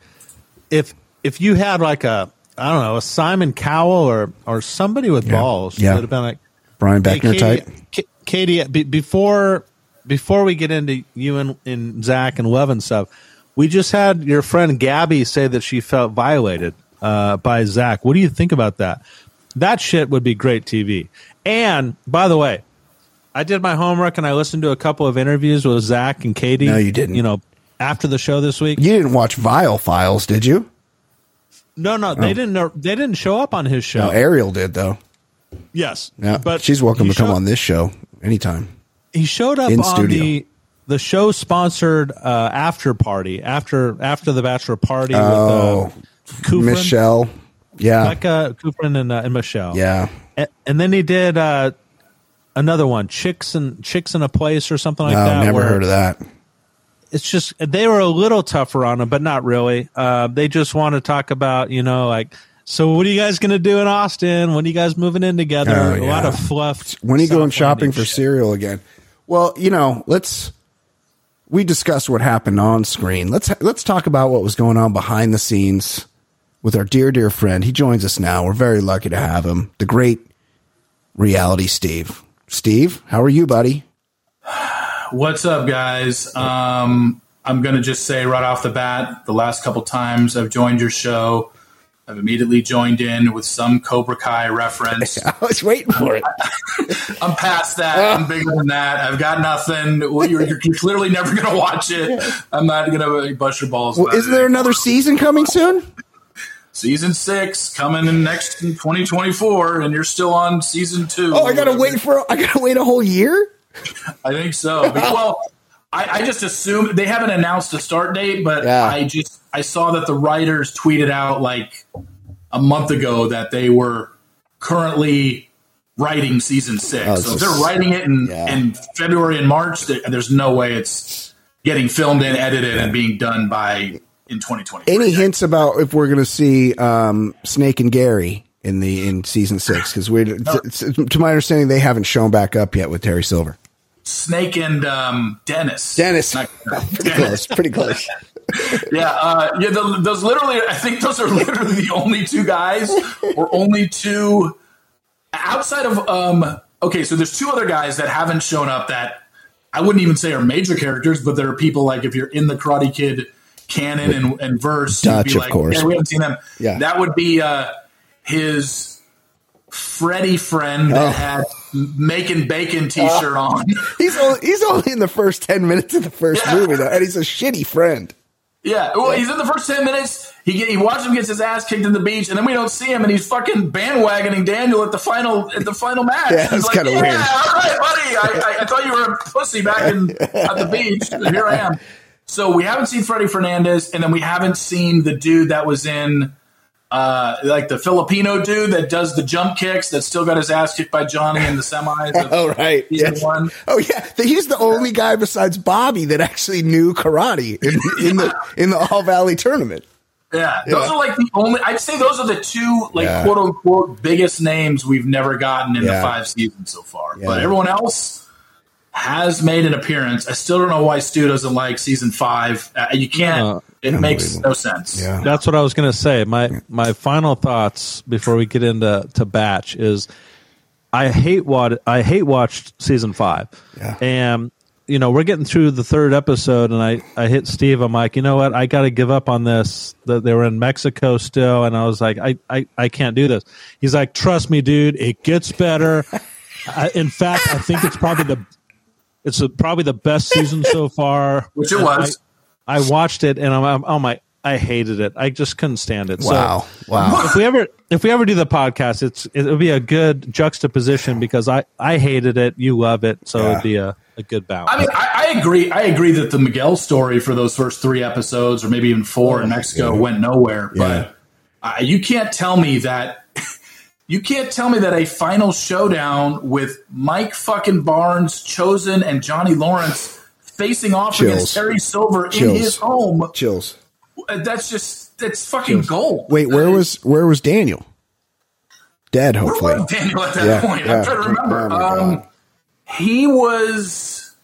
[SPEAKER 3] if if you had like a I don't know a Simon Cowell or or somebody with balls
[SPEAKER 2] Yeah.
[SPEAKER 3] that have been like
[SPEAKER 2] Brian
[SPEAKER 3] Hey,
[SPEAKER 2] Beckner
[SPEAKER 3] Katie,
[SPEAKER 2] type.
[SPEAKER 3] K- Katie, be, before before we get into you and, and Zach and Love and stuff, we just had your friend Gabby say that she felt violated uh, by Zach. What do you think about that? That shit would be great TV. And by the way, I did my homework and I listened to a couple of interviews with Zach and Katie.
[SPEAKER 2] No, you didn't.
[SPEAKER 3] You know, after the show this week.
[SPEAKER 2] You didn't watch Vile Files, did you?
[SPEAKER 3] No, no, they didn't. They didn't show up on his show.
[SPEAKER 2] No, Ariel did though.
[SPEAKER 3] Yes,
[SPEAKER 2] Yeah,
[SPEAKER 3] but
[SPEAKER 2] she's welcome to come
[SPEAKER 3] showed-
[SPEAKER 2] on this show anytime.
[SPEAKER 3] He showed up
[SPEAKER 2] in
[SPEAKER 3] on
[SPEAKER 2] studio.
[SPEAKER 3] the the show sponsored uh, after party after after the bachelor party
[SPEAKER 2] Oh,
[SPEAKER 3] with uh, Kufrin,
[SPEAKER 2] Michelle. Yeah,
[SPEAKER 3] Becca Kufrin and, uh, and Michelle.
[SPEAKER 2] yeah.
[SPEAKER 3] and, and then he did uh, another one, chicks and chicks in a place or something like
[SPEAKER 2] No,
[SPEAKER 3] that.
[SPEAKER 2] never heard of that.
[SPEAKER 3] It's just they were a little tougher on him, but not really. Uh, they just want to talk about you know like. So what are you guys going to do in Austin? When are you guys moving in together?
[SPEAKER 2] Oh,
[SPEAKER 3] A lot of fluff.
[SPEAKER 2] When are you going shopping for
[SPEAKER 3] shit.
[SPEAKER 2] cereal again? Well, you know, let's we discussed what happened on screen. Let's let's talk about what was going on behind the scenes with our dear dear friend. He joins us now. We're very lucky to have him. The great reality Steve. Steve, how are you, buddy?
[SPEAKER 4] What's up, guys? Um, I'm going to just say right off the bat the last couple times I've joined your show, I've immediately joined in with some Cobra Kai reference. (laughs)
[SPEAKER 2] I was waiting for it. (laughs)
[SPEAKER 4] I'm past that. I'm bigger than that. I've got nothing. Well, You're, you're clearly never going to watch it. I'm not going to bust your balls.
[SPEAKER 2] Well, is
[SPEAKER 4] it.
[SPEAKER 2] there another season coming soon?
[SPEAKER 4] Season six coming in next in 2024, and you're still on season two?
[SPEAKER 2] Oh, I gotta wait for I gotta wait a whole year. (laughs)
[SPEAKER 4] I think so. Well, I, I just assume they haven't announced a start date, but
[SPEAKER 2] Yeah.
[SPEAKER 4] I just I saw that the writers tweeted out like a month ago that they were currently writing season six.
[SPEAKER 2] Oh,
[SPEAKER 4] so if they're writing it in,
[SPEAKER 2] Yeah.
[SPEAKER 4] in February and March, there, there's no way it's getting filmed and edited and being done by in 2020.
[SPEAKER 2] Any hints about if we're gonna see um, Snake and Gary in the in season six? Because we, (sighs) to, to my understanding, they haven't shown back up yet with Terry Silver.
[SPEAKER 4] Snake and um, Dennis.
[SPEAKER 2] Dennis,
[SPEAKER 4] Not- (laughs)
[SPEAKER 2] pretty close, pretty close. (laughs)
[SPEAKER 4] Yeah, uh, yeah. The, those literally, I think those are literally the only two guys, or only two outside of. Um, okay, so there's two other guys that haven't shown up that I wouldn't even say are major characters, but there are people like if you're in the Karate Kid canon and, and verse,
[SPEAKER 2] Dutch,
[SPEAKER 4] be
[SPEAKER 2] of
[SPEAKER 4] like,
[SPEAKER 2] course.
[SPEAKER 4] Yeah, we haven't seen them.
[SPEAKER 2] Yeah.
[SPEAKER 4] that would be uh, his Freddy friend
[SPEAKER 2] Oh.
[SPEAKER 4] that had making bacon T-shirt on. (laughs)
[SPEAKER 2] He's only, he's only in the first ten minutes of the first
[SPEAKER 4] Yeah.
[SPEAKER 2] movie, though, and he's a shitty friend.
[SPEAKER 4] Yeah, well, he's in the first ten minutes. He get, he watches him gets his ass kicked in the beach, and then we don't see him, and he's fucking bandwagoning Daniel at the final at the final match.
[SPEAKER 2] Yeah, that's kinda
[SPEAKER 4] yeah,
[SPEAKER 2] weird."
[SPEAKER 4] All right, buddy. I, I, I thought you were a pussy back in at the beach. Here I am. (laughs) So we haven't seen Freddy Fernandez, and then we haven't seen the dude that was in. Uh, like the Filipino dude that does the jump kicks that still got his ass kicked by Johnny in the semis. (laughs)
[SPEAKER 2] Oh right, yes.
[SPEAKER 4] one.
[SPEAKER 2] Oh yeah, he's the only guy besides Bobby that actually knew karate in, in the in the All Valley tournament.
[SPEAKER 4] Yeah, those
[SPEAKER 2] Yeah.
[SPEAKER 4] are like the only. I'd say those are the two like
[SPEAKER 2] Yeah.
[SPEAKER 4] quote unquote biggest names we've never gotten in
[SPEAKER 2] Yeah.
[SPEAKER 4] the five seasons so far. But everyone else has made an appearance. I still don't know why Stu doesn't like season five. Uh, you can't.
[SPEAKER 3] Uh,
[SPEAKER 4] it makes no sense.
[SPEAKER 2] Yeah.
[SPEAKER 3] That's what I was going to say. My my final thoughts before we get into to batch is I hate what I hate watched season five,
[SPEAKER 2] Yeah.
[SPEAKER 3] and you know we're getting through the third episode, and I I hit Steve. I'm like, you know what? I got to give up on this. That they were in Mexico still, and I was like, I I I can't do this. He's like, trust me, dude, it gets better. (laughs) I, in fact, I think it's probably the it's a, probably the best season so (laughs) far.
[SPEAKER 4] Which it was.
[SPEAKER 3] I, I watched it and I'm, I'm oh my I hated it. I just couldn't stand it.
[SPEAKER 2] Wow,
[SPEAKER 3] So
[SPEAKER 2] wow.
[SPEAKER 3] if we ever if we ever do the podcast, it's it'll be a good juxtaposition because I I hated it, you love it, so
[SPEAKER 2] Yeah.
[SPEAKER 3] it'd be a, a good balance.
[SPEAKER 4] I mean, I, I agree. I agree that the Miguel story for those first three episodes, or maybe even four in Mexico, went nowhere. But uh, you can't tell me that. (laughs) You can't tell me that a final showdown with Mike fucking Barnes, Chozen, and Johnny Lawrence facing off
[SPEAKER 2] Chills.
[SPEAKER 4] against Terry Silver in his home.
[SPEAKER 2] Chills.
[SPEAKER 4] uh, That's just that's fucking gold.
[SPEAKER 2] Wait, where
[SPEAKER 4] Uh,
[SPEAKER 2] was where was Daniel? Dead, hopefully.
[SPEAKER 4] where
[SPEAKER 2] hopefully.
[SPEAKER 4] was Daniel at that
[SPEAKER 2] Yeah,
[SPEAKER 4] point?
[SPEAKER 2] yeah.
[SPEAKER 4] I'm trying to remember.
[SPEAKER 2] Oh,
[SPEAKER 4] um, he was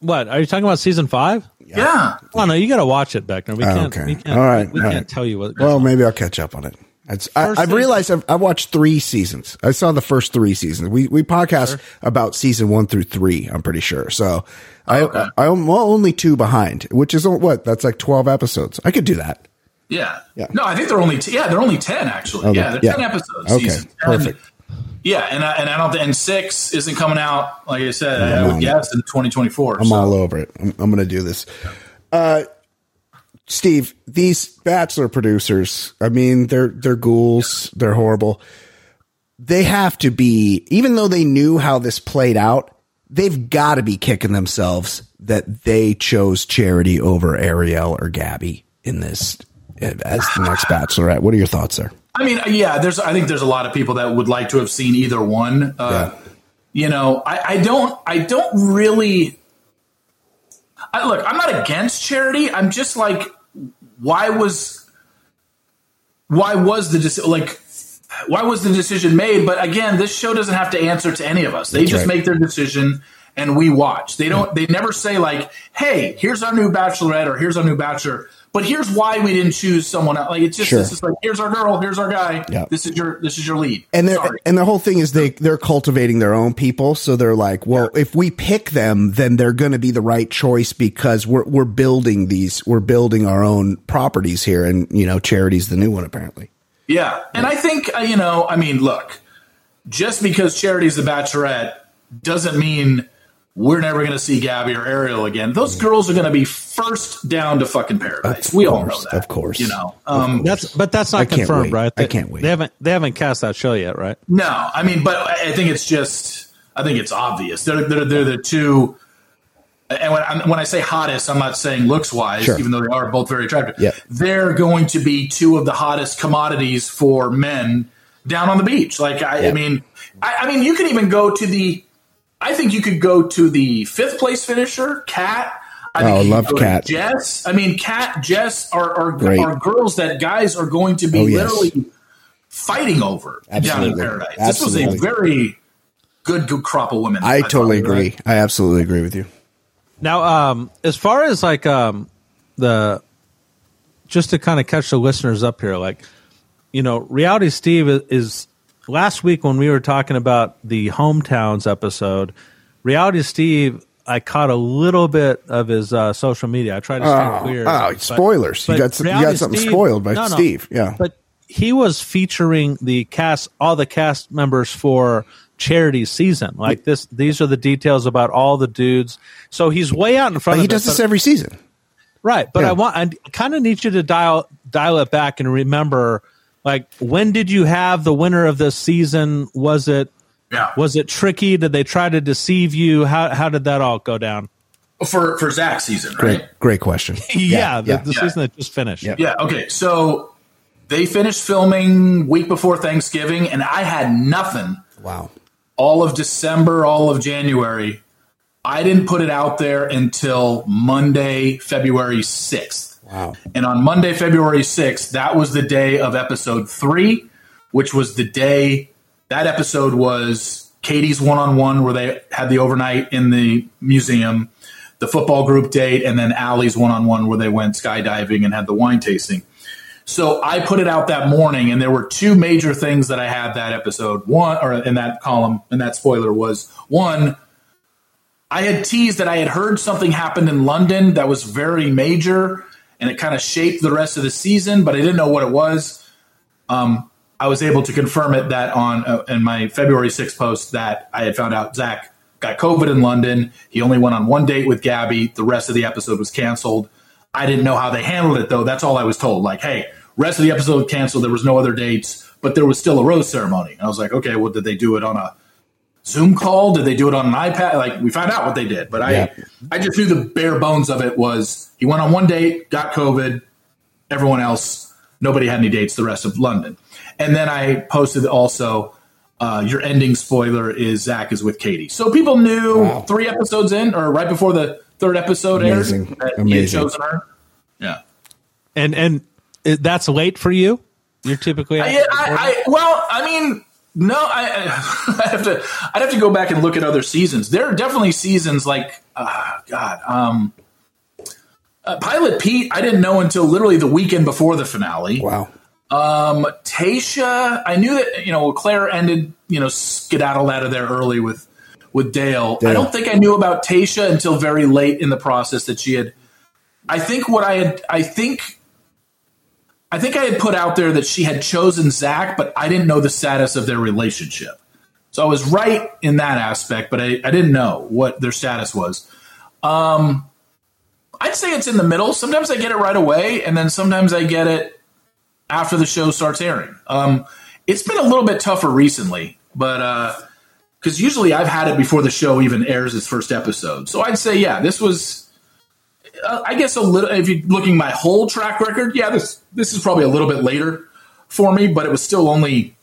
[SPEAKER 3] what are you talking about? Season five?
[SPEAKER 4] yeah.
[SPEAKER 3] Well, no, you got to watch it, Beckner. We
[SPEAKER 2] Oh,
[SPEAKER 3] can't.
[SPEAKER 2] okay.
[SPEAKER 3] We can't.
[SPEAKER 2] All right,
[SPEAKER 3] We
[SPEAKER 2] all
[SPEAKER 3] can't
[SPEAKER 2] right.
[SPEAKER 3] tell you what.
[SPEAKER 2] Well, maybe I'll catch up on it. I, I've
[SPEAKER 3] thing-
[SPEAKER 2] realized I've, I've watched three seasons. I saw the first three seasons. We we podcast about season one through three. I'm pretty sure. So I
[SPEAKER 4] Okay.
[SPEAKER 2] I'm well, only two behind, which is what that's like twelve episodes. I could do that.
[SPEAKER 4] Yeah.
[SPEAKER 2] Yeah.
[SPEAKER 4] No, I think they're only t- yeah they're only ten actually.
[SPEAKER 2] Okay.
[SPEAKER 4] Yeah, they're
[SPEAKER 2] Yeah.
[SPEAKER 4] ten episodes.
[SPEAKER 2] Okay.
[SPEAKER 4] season.
[SPEAKER 2] Perfect.
[SPEAKER 4] Yeah, and I, and I don't think and six isn't coming out like I said. I
[SPEAKER 2] I'm
[SPEAKER 4] would
[SPEAKER 2] on
[SPEAKER 4] guess in 2024.
[SPEAKER 2] I'm
[SPEAKER 4] so.
[SPEAKER 2] all over it. I'm, I'm going to do this. Uh, Steve, these Bachelor producers. I mean, they're they're ghouls. They're horrible. they have to be, even though they knew how this played out, they've got to be kicking themselves that they chose Charity over Ariel or Gabby in this as the next Bachelorette. What are your thoughts there?
[SPEAKER 4] I mean, yeah, there's. I think there's a lot of people that would like to have seen either one. Uh,
[SPEAKER 2] Yeah.
[SPEAKER 4] You know, I, I don't. I don't really. I, look, I'm not against charity. I'm just like, why was, why was the deci- like, why was the decision made? But again, this show doesn't have to answer to any of us. They
[SPEAKER 2] That's
[SPEAKER 4] just
[SPEAKER 2] right.
[SPEAKER 4] make their decision and we watch. They don't. They never say like, "Hey, here's our new bachelorette" or "Here's our new bachelor." But here's why we didn't choose someone else. Like it's just
[SPEAKER 2] Sure.
[SPEAKER 4] it's just like here's our girl, here's our guy.
[SPEAKER 2] Yeah.
[SPEAKER 4] This is your this is your lead.
[SPEAKER 2] and they're and the whole thing is they they're cultivating their own people so they're like well if we pick them then they're going to be the right choice because we're we're building these we're building our own properties here and you know charity's the new one apparently
[SPEAKER 4] Yeah, and I think uh, you know. I mean, look, just because Charity's the Bachelorette doesn't mean we're never going to see Gabby or Ariel again. Those girls are going to be first down to fucking paradise.
[SPEAKER 2] Of
[SPEAKER 4] we all know that,
[SPEAKER 2] of course.
[SPEAKER 4] You know, um,
[SPEAKER 3] That's but that's not
[SPEAKER 2] I
[SPEAKER 3] confirmed,
[SPEAKER 2] wait.
[SPEAKER 3] right?
[SPEAKER 2] I
[SPEAKER 3] They-
[SPEAKER 2] can't wait.
[SPEAKER 3] They haven't they haven't cast that show yet, right?
[SPEAKER 4] no, I mean, but I I think it's just. I think it's obvious. They're they're, they're the two. And when, I'm- when I say hottest, I'm not saying looks wise,
[SPEAKER 2] Sure.
[SPEAKER 4] even though they are both very attractive.
[SPEAKER 2] Yeah.
[SPEAKER 4] They're going to be two of the hottest commodities for men down on the beach. Like, I,
[SPEAKER 2] Yeah.
[SPEAKER 4] I mean, I, I mean, you can even go to the. I think you could go to the fifth place finisher, Kat. I
[SPEAKER 2] Oh,
[SPEAKER 4] think you could
[SPEAKER 2] love
[SPEAKER 4] go to
[SPEAKER 2] Kat.
[SPEAKER 4] Jess. I mean, Kat, Jess are are,
[SPEAKER 2] Great.
[SPEAKER 4] are girls that guys are going to be
[SPEAKER 2] Oh, yes.
[SPEAKER 4] literally fighting over down in paradise.
[SPEAKER 2] Absolutely.
[SPEAKER 4] This was a very good, good crop of women.
[SPEAKER 2] i
[SPEAKER 4] thought,
[SPEAKER 2] totally
[SPEAKER 4] right?
[SPEAKER 2] agree i absolutely agree with you
[SPEAKER 3] Now, um, as far as like um, the just to kind of catch the listeners up here, like you know, reality Steve is, is last week when we were talking about the hometowns episode. Reality Steve, I caught a little bit of his uh, social media. I tried to stay
[SPEAKER 2] Oh,
[SPEAKER 3] clear.
[SPEAKER 2] oh,
[SPEAKER 3] but-
[SPEAKER 2] spoilers. You got some- you got something spoiled by Steve, yeah.
[SPEAKER 3] but he was featuring the cast, all the cast members for charity season. Like this, these are the details about all the dudes. So he's way out in front
[SPEAKER 2] but he does this
[SPEAKER 3] but-
[SPEAKER 2] every season
[SPEAKER 3] Right, but
[SPEAKER 2] Yeah.
[SPEAKER 3] I want I kind of need you to dial dial it back and remember like when did you have the winner of this season? Was it
[SPEAKER 4] Yeah.
[SPEAKER 3] was it tricky? Did they try to deceive you? How how did that all go down?
[SPEAKER 4] for for Zach's season,
[SPEAKER 2] great
[SPEAKER 4] right?
[SPEAKER 2] great question (laughs)
[SPEAKER 3] Yeah, the,
[SPEAKER 2] yeah.
[SPEAKER 3] the
[SPEAKER 4] Yeah.
[SPEAKER 3] season that just finished.
[SPEAKER 2] Yeah.
[SPEAKER 4] Yeah. Okay. So they finished filming week before Thanksgiving, and I had nothing
[SPEAKER 2] wow
[SPEAKER 4] all of December, all of January. I didn't put it out there until Monday, February 6th.
[SPEAKER 2] Wow
[SPEAKER 4] And on Monday, February 6th, that was the day of episode three, which was the day that episode was Kaity's one on one, where they had the overnight in the museum, the football group date, and then Allie's one on one, where they went skydiving and had the wine tasting. So I put it out that morning, and there were two major things that I had that episode. One, or in that column, in that spoiler, was one, I had teased that I had heard something happened in London that was very major and it kind of shaped the rest of the season, but I didn't know what it was. Um, I was able to confirm it that on uh, in my February 6th post that I had found out Zach got COVID in London. He only went on one date with Gabby. The rest of the episode was canceled. I didn't know how they handled it though. That's all I was told. Like, hey, rest of the episode canceled. There was no other dates, but there was still a rose ceremony. And I was like, okay, well, did they do it on a Zoom call? Did they do it on an iPad? Like we found out what they did, but I
[SPEAKER 2] Yeah.
[SPEAKER 4] I just knew the bare bones of it was he went on one date, got COVID. Everyone else, nobody had any dates. The rest of London, and then I posted also. Uh, your ending spoiler is Zach is with Kaity, so people knew
[SPEAKER 2] Wow.
[SPEAKER 4] three episodes in, or right before the third episode
[SPEAKER 2] Amazing.
[SPEAKER 4] aired, that he had chosen her. Yeah,
[SPEAKER 3] And and that's late for you. You're typically
[SPEAKER 4] I, I, I well, I mean, no, I, I (laughs) have to. I'd have to go back and look at other seasons. There are definitely seasons like, uh, God, um, uh, Pilot Pete. I didn't know until literally the weekend before the finale.
[SPEAKER 2] wow
[SPEAKER 4] Um, Tayshia, I knew that you know Claire ended, you know, skedaddled out of there early with with Dale.
[SPEAKER 2] Dale.
[SPEAKER 4] I don't think I knew about Tayshia until very late in the process that she had. I think what I had, I think, I think I had put out there that she had chosen Zach, but I didn't know the status of their relationship. So I was right in that aspect, but I, I didn't know what their status was. Um, I'd say it's in the middle. Sometimes I get it right away, and then sometimes I get it after the show starts airing. Um, it's been a little bit tougher recently. but uh, because usually I've had it before the show even airs its first episode. So I'd say, yeah, this was, uh, I guess, a little. If you're looking my whole track record, yeah, this this is probably a little bit later for me, but it was still only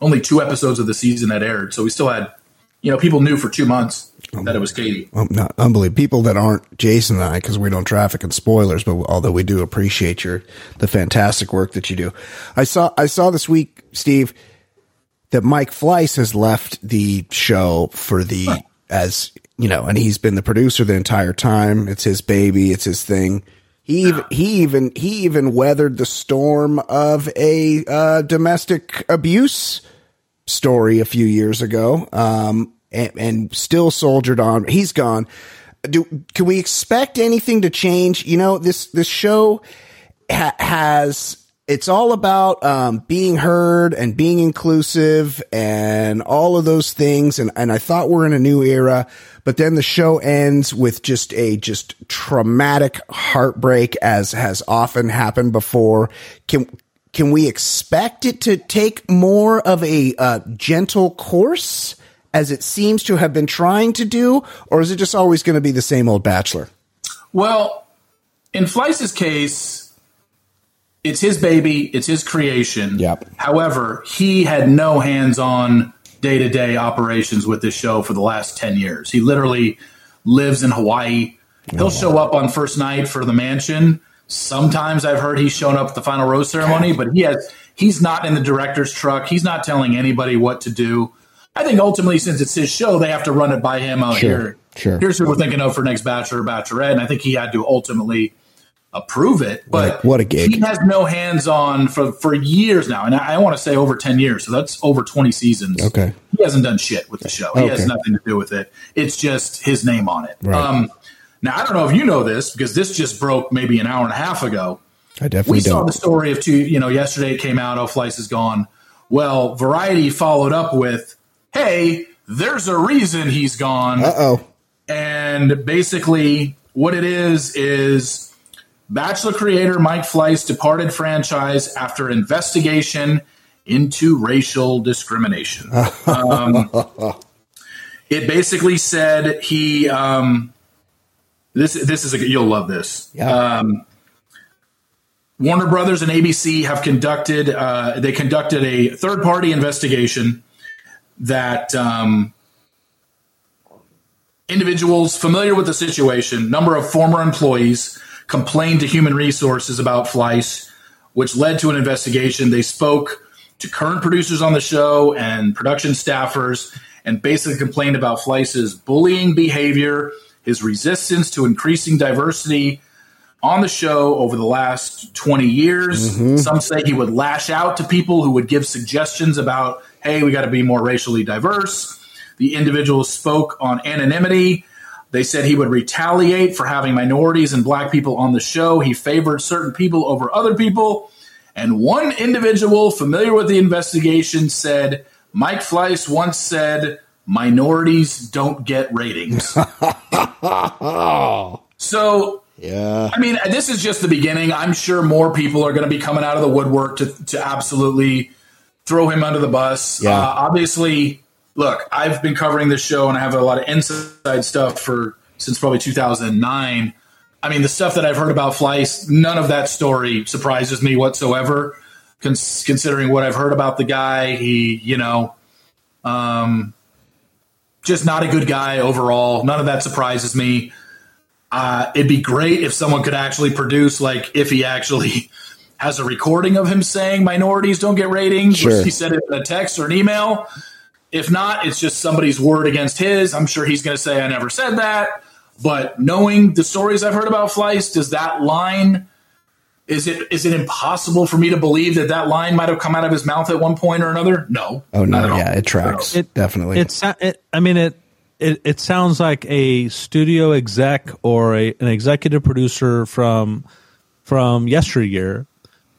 [SPEAKER 4] only two episodes of the season that aired, so we still had, you know, people knew for two months that it was Kaity.
[SPEAKER 2] Um, not unbelievable. People that aren't Jason and I, because we don't traffic in spoilers, but although we do appreciate your the fantastic work that you do. I saw I saw this week, Steve, that Mike Fleiss has left the show for the huh. as you know, and he's been the producer the entire time. It's his baby. It's his thing. He even, he even he even weathered the storm of a uh, domestic abuse story a few years ago, um, and, and, still soldiered on. He's gone. Do can we expect anything to change? You know this this show ha- has it's all about um, being heard and being inclusive and all of those things. And, and I thought we're in a new era, but then the show ends with just a just traumatic heartbreak, as has often happened before. Can can we expect it to take more of a uh, gentle course, as it seems to have been trying to do, or is it just always going to be the same old Bachelor?
[SPEAKER 4] Well, in Fleiss's case it's his baby, it's his creation.
[SPEAKER 2] Yep.
[SPEAKER 4] However, he had no hands-on day-to-day operations with this show for the last 10 years. He literally lives in Hawaii. He'll oh. show up on first night for the mansion. Sometimes I've heard he's shown up at the final rose ceremony, but he has he's not in the director's truck. He's not telling anybody what to do. I think ultimately, since it's his show, they have to run it by him out
[SPEAKER 2] sure,
[SPEAKER 4] here.
[SPEAKER 2] Sure.
[SPEAKER 4] Here's who we're thinking of for next Bachelor or Bachelorette, and I think he had to ultimately approve it. But
[SPEAKER 2] what a gig!
[SPEAKER 4] He has no hands on for for years now, and I, I want to say over ten years. So that's over twenty seasons.
[SPEAKER 2] Okay,
[SPEAKER 4] he hasn't done shit with the show. He okay. has nothing to do with it. It's just his name on it.
[SPEAKER 2] Right. Um,
[SPEAKER 4] now I don't know if you know this because this just broke maybe an hour and a half ago.
[SPEAKER 2] I definitely
[SPEAKER 4] we
[SPEAKER 2] don't.
[SPEAKER 4] saw the story of two. You know, yesterday it came out. Oh, Fleiss is gone. Well, Variety followed up with, "Hey, there's a reason he's gone."
[SPEAKER 2] Uh oh.
[SPEAKER 4] And basically, what it is is Bachelor creator Mike Fleiss departed franchise after investigation into racial discrimination. (laughs) Um, it basically said he. Um, this this is a you'll love this.
[SPEAKER 2] Yeah.
[SPEAKER 4] Um, Warner Brothers and ABC have conducted uh, they conducted a third party investigation that um, individuals familiar with the situation, number of former employees complained to human resources about Fleiss, which led to an investigation. They spoke to current producers on the show and production staffers and basically complained about Fleiss's bullying behavior, his resistance to increasing diversity on the show over the last 20 years. Mm-hmm. Some say he would lash out to people who would give suggestions about, hey, we got to be more racially diverse. The individual spoke on anonymity they said he would retaliate for having minorities and black people on the show. He favored certain people over other people. And one individual familiar with the investigation said Mike Fleiss once said, minorities don't get ratings. (laughs) so,
[SPEAKER 2] yeah.
[SPEAKER 4] I mean, this is just the beginning. I'm sure more people are going to be coming out of the woodwork to, to absolutely throw him under the bus.
[SPEAKER 2] Yeah.
[SPEAKER 4] Uh, obviously, look, I've been covering this show and I have a lot of inside stuff for since probably 2009. I mean, the stuff that I've heard about Fleiss, none of that story surprises me whatsoever. Cons- considering what I've heard about the guy, he, you know, um, just not a good guy overall. None of that surprises me. Uh, it'd be great if someone could actually produce, like, if he actually (laughs) has a recording of him saying minorities don't get ratings,
[SPEAKER 2] sure.
[SPEAKER 4] he said it in a text or an email. If not, it's just somebody's word against his. I'm sure he's going to say, I never said that. But knowing the stories I've heard about Fleiss, does that line is it is it impossible for me to believe that that line might have come out of his mouth at one point or another? No.
[SPEAKER 2] Oh no, yeah, it tracks. It, Definitely.
[SPEAKER 3] It's it, I mean it, it it sounds like a studio exec or a, an executive producer from from yesteryear.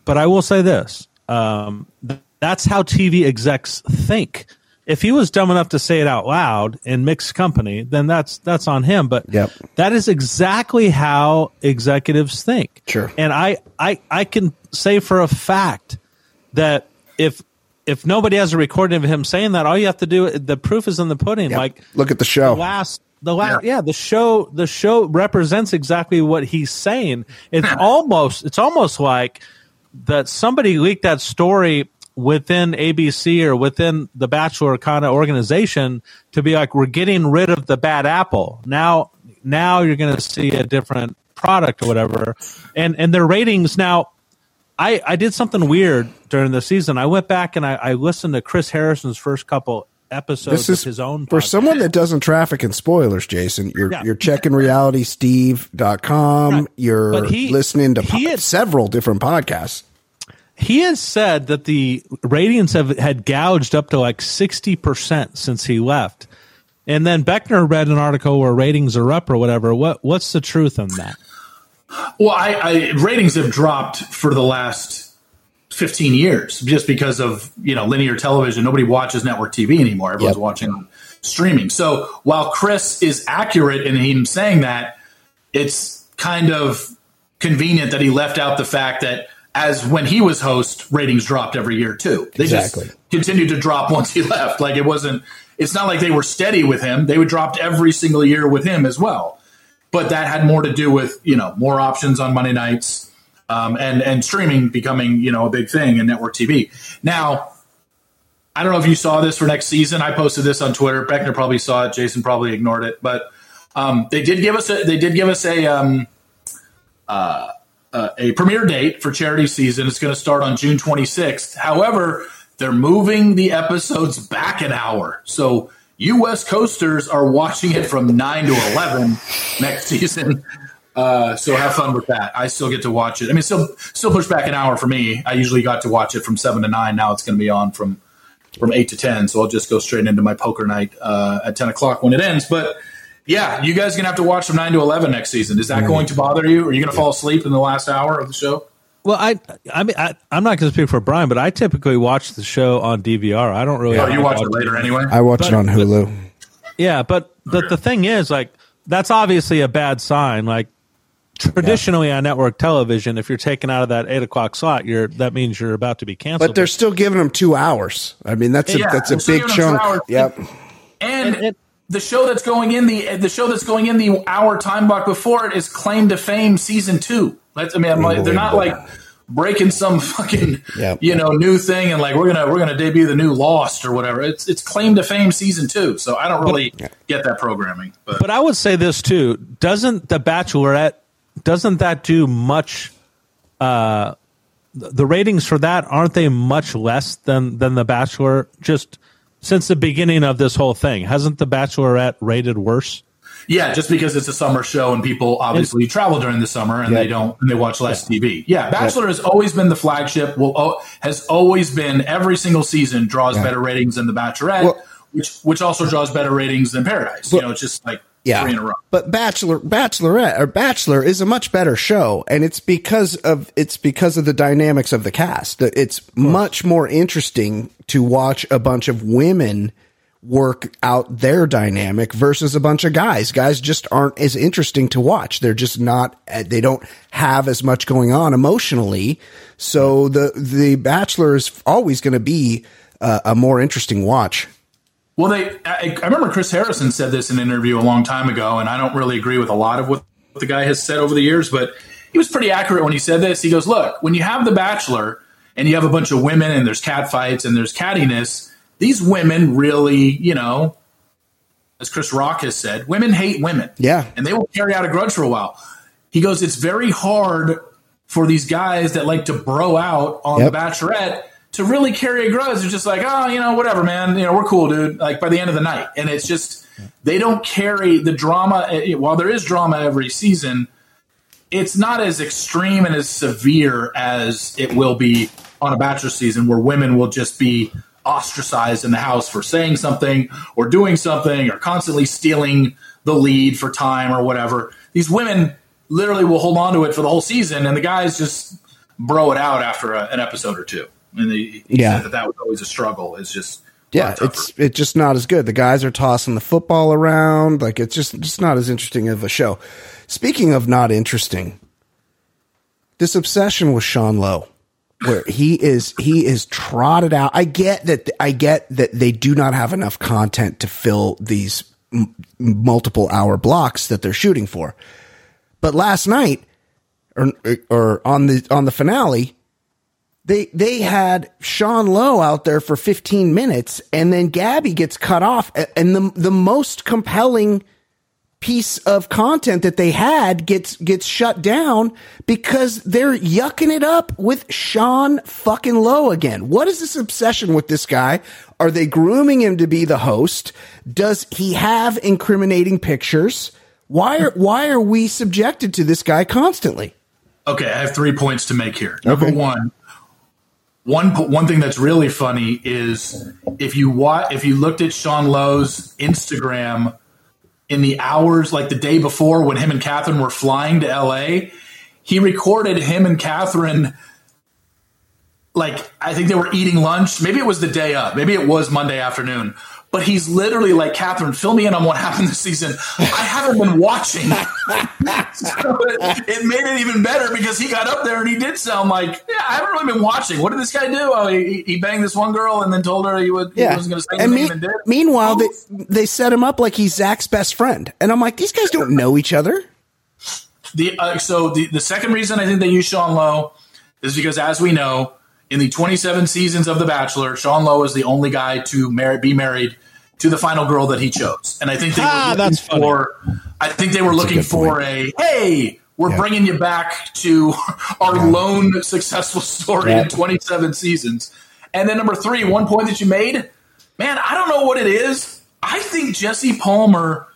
[SPEAKER 3] But I will say this: um, that's how TV execs think if he was dumb enough to say it out loud in mixed company, then that's that's on him. But
[SPEAKER 2] yep.
[SPEAKER 3] that is exactly how executives think.
[SPEAKER 2] Sure.
[SPEAKER 3] And I, I I can say for a fact that if if nobody has a recording of him saying that, all you have to do the proof is in the pudding.
[SPEAKER 2] Yep.
[SPEAKER 3] Like
[SPEAKER 2] Look at the show.
[SPEAKER 3] the last the last yeah. the show the show represents exactly what he's saying it's almost it's almost like that somebody leaked that story within abc or within the bachelor kind of organization to be like we're getting rid of the bad apple now now you're going to see a different product or whatever and and their ratings now I, I did something weird during the season. I went back and I, I listened to Chris Harrison's first couple episodes
[SPEAKER 2] This is
[SPEAKER 3] of his own
[SPEAKER 2] for
[SPEAKER 3] podcast.
[SPEAKER 2] someone that doesn't traffic in spoilers, Jason. You're
[SPEAKER 3] Yeah.
[SPEAKER 2] you're checking realitysteve.com.
[SPEAKER 3] Right.
[SPEAKER 2] You're
[SPEAKER 3] he-
[SPEAKER 2] listening to po-
[SPEAKER 3] had-
[SPEAKER 2] several different podcasts.
[SPEAKER 3] He has said that the ratings have had gouged up to like 60% since he left. And then Beckner read an article where ratings are up or whatever. What what's the truth on that?
[SPEAKER 4] Well, I, I ratings have dropped for the last 15 years just because of you know linear television. Nobody watches network TV anymore. Everyone's
[SPEAKER 2] Yep.
[SPEAKER 4] watching streaming. So while Chris is accurate in him saying that, it's kind of convenient that he left out the fact that as when he was host, ratings dropped every year too. They
[SPEAKER 2] Exactly.
[SPEAKER 4] just continued to drop (laughs) once he left. Like it wasn't. It's not like they were steady with him. They would dropped every single year with him as well but that had more to do with you know more options on Monday nights um, and and streaming becoming you know a big thing in network TV. Now, I don't know if you saw this for next season. I posted this on Twitter. Beckner probably saw it. Jason probably ignored it, but um, they did give us a they did give us a um, uh, uh, a premiere date for charity season. It's going to start on June 26th. However, they're moving the episodes back an hour, so West Coasters are watching it from nine to eleven (laughs) next season. Uh, so have fun with that. I still get to watch it. I mean, still still push back an hour for me. I usually got to watch it from seven to nine. Now it's going to be on from from eight to ten. So I'll just go straight into my poker night uh, at ten o'clock when it ends. But yeah, you guys are gonna have to watch from nine to eleven next season. Is that going to bother you? Are you gonna fall asleep in the last hour of the show?
[SPEAKER 3] Well, I I mean I, I'm not going to speak for Brian, but I typically watch the show on DVR. I don't really.
[SPEAKER 4] Oh, you watch it later anyway.
[SPEAKER 2] I watch it on Hulu.
[SPEAKER 3] Yeah, but the the thing is, like, that's obviously a bad sign. Like, traditionally on network television, if you're taken out of that eight o'clock slot, you're that means you're about to be canceled.
[SPEAKER 2] But they're still giving them two hours. I mean, that's a that's a big
[SPEAKER 4] giving them two
[SPEAKER 2] chunk. Yep.
[SPEAKER 4] And
[SPEAKER 3] And it-
[SPEAKER 4] the show that's going in the the show that's going in the hour time block before it is Claim to Fame season two. That's, I mean, I'm like, they're not like breaking some fucking
[SPEAKER 2] Yep.
[SPEAKER 4] you know new thing and like we're gonna we're gonna debut the new Lost or whatever. It's it's Claim to Fame season two. So I don't really get that programming, but,
[SPEAKER 3] But I would say this too: doesn't the Bachelorette doesn't that do much? Uh, the ratings for that aren't they much less than than the Bachelor? Just since the beginning of this whole thing, hasn't the Bachelorette rated worse?
[SPEAKER 4] yeah, just because it's a summer show and people obviously travel during the summer and
[SPEAKER 2] Yeah.
[SPEAKER 4] they don't and they watch less TV. Yeah, Bachelor has always been the flagship. Will has always been every single season draws better ratings than the Bachelorette,
[SPEAKER 2] Well-
[SPEAKER 4] which which also draws better ratings than Paradise. you know, it's just like
[SPEAKER 2] Yeah.
[SPEAKER 4] three in a row.
[SPEAKER 2] But Bachelor Bachelorette or Bachelor is a much better show and it's because of it's because of the dynamics of the cast. It's much more interesting to watch a bunch of women work out their dynamic versus a bunch of guys. Guys just aren't as interesting to watch. They're just not they don't have as much going on emotionally. So the the Bachelor is always going to be uh, a more interesting watch.
[SPEAKER 4] Well, they. I, I remember Chris Harrison said this in an interview a long time ago, and I don't really agree with a lot of what the guy has said over the years, but he was pretty accurate when he said this. He goes, "Look, when you have The Bachelor and you have a bunch of women and there's cat fights and there's cattiness, these women really, you know." As Chris Rock has said, women hate women.
[SPEAKER 2] Yeah.
[SPEAKER 4] And they will carry out a grudge for a while. He goes, it's very hard for these guys that like to bro out on
[SPEAKER 2] Yep.
[SPEAKER 4] The Bachelorette to really carry a grudge. It's just like, oh, you know, whatever, man. You know, we're cool, dude. Like by the end of the night. And it's just, they don't carry the drama. eh, While there is drama every season, it's not as extreme and as severe as it will be on a bachelor season where women will just be ostracized in the house for saying something or doing something or constantly stealing the lead for time or whatever. These women literally will hold on to it for the whole season and the guys just bro it out after a, an episode or two. And
[SPEAKER 2] Yeah.
[SPEAKER 4] said that that was always a struggle. It's just
[SPEAKER 2] Yeah, it's it's just not as good. The guys are tossing the football around. Like it's just just not as interesting of a show. Speaking of not interesting, this obsession with Sean Lowe. where he is he is trotted out. I get that I get that they do not have enough content to fill these m- multiple hour blocks that they're shooting for. But last night or or on the on the finale, they they had Sean Lowe out there for 15 minutes and then Gabby gets cut off and the the most compelling piece of content that they had gets gets shut down because they're yucking it up with Sean fucking Lowe again. What is this obsession with this guy? Are they grooming him to be the host? Does he have incriminating pictures? Why are why are we subjected to this guy constantly?
[SPEAKER 4] Okay, I have three points to make here. Number okay. one, one one thing that's really funny is if you wa- if you looked at Sean Lowe's Instagram in the hours like the day before when him and Catherine were flying to LA, he recorded him and Catherine like I think they were eating lunch. Maybe it was the day up. Maybe it was Monday afternoon. But he's literally like, Catherine, fill me in on what happened this season. I haven't been watching. (laughs) so it, it, made it even better because he got up there and he did sound like, yeah, I haven't really been watching. What did this guy do? Oh, he, he banged this one girl and then told her he, would, yeah. he wasn't going to say
[SPEAKER 2] and,
[SPEAKER 4] me- and
[SPEAKER 2] did. Meanwhile, they, they set him up like he's Zach's best friend. And I'm like, these guys don't know each other.
[SPEAKER 4] The uh, So the, the second reason I think they use Sean Lowe is because, as we know, in the 27 seasons of The Bachelor, Sean Lowe is the only guy to marry, be married to the final girl that he chose. And I think they ah, were looking for. I think they were that's looking a for point. a hey, we're yeah. bringing you back to (laughs) our yeah. lone successful story yeah. in 27 seasons. And then number three, one point that you made, man, I don't know what it is. I think Jesse Palmer,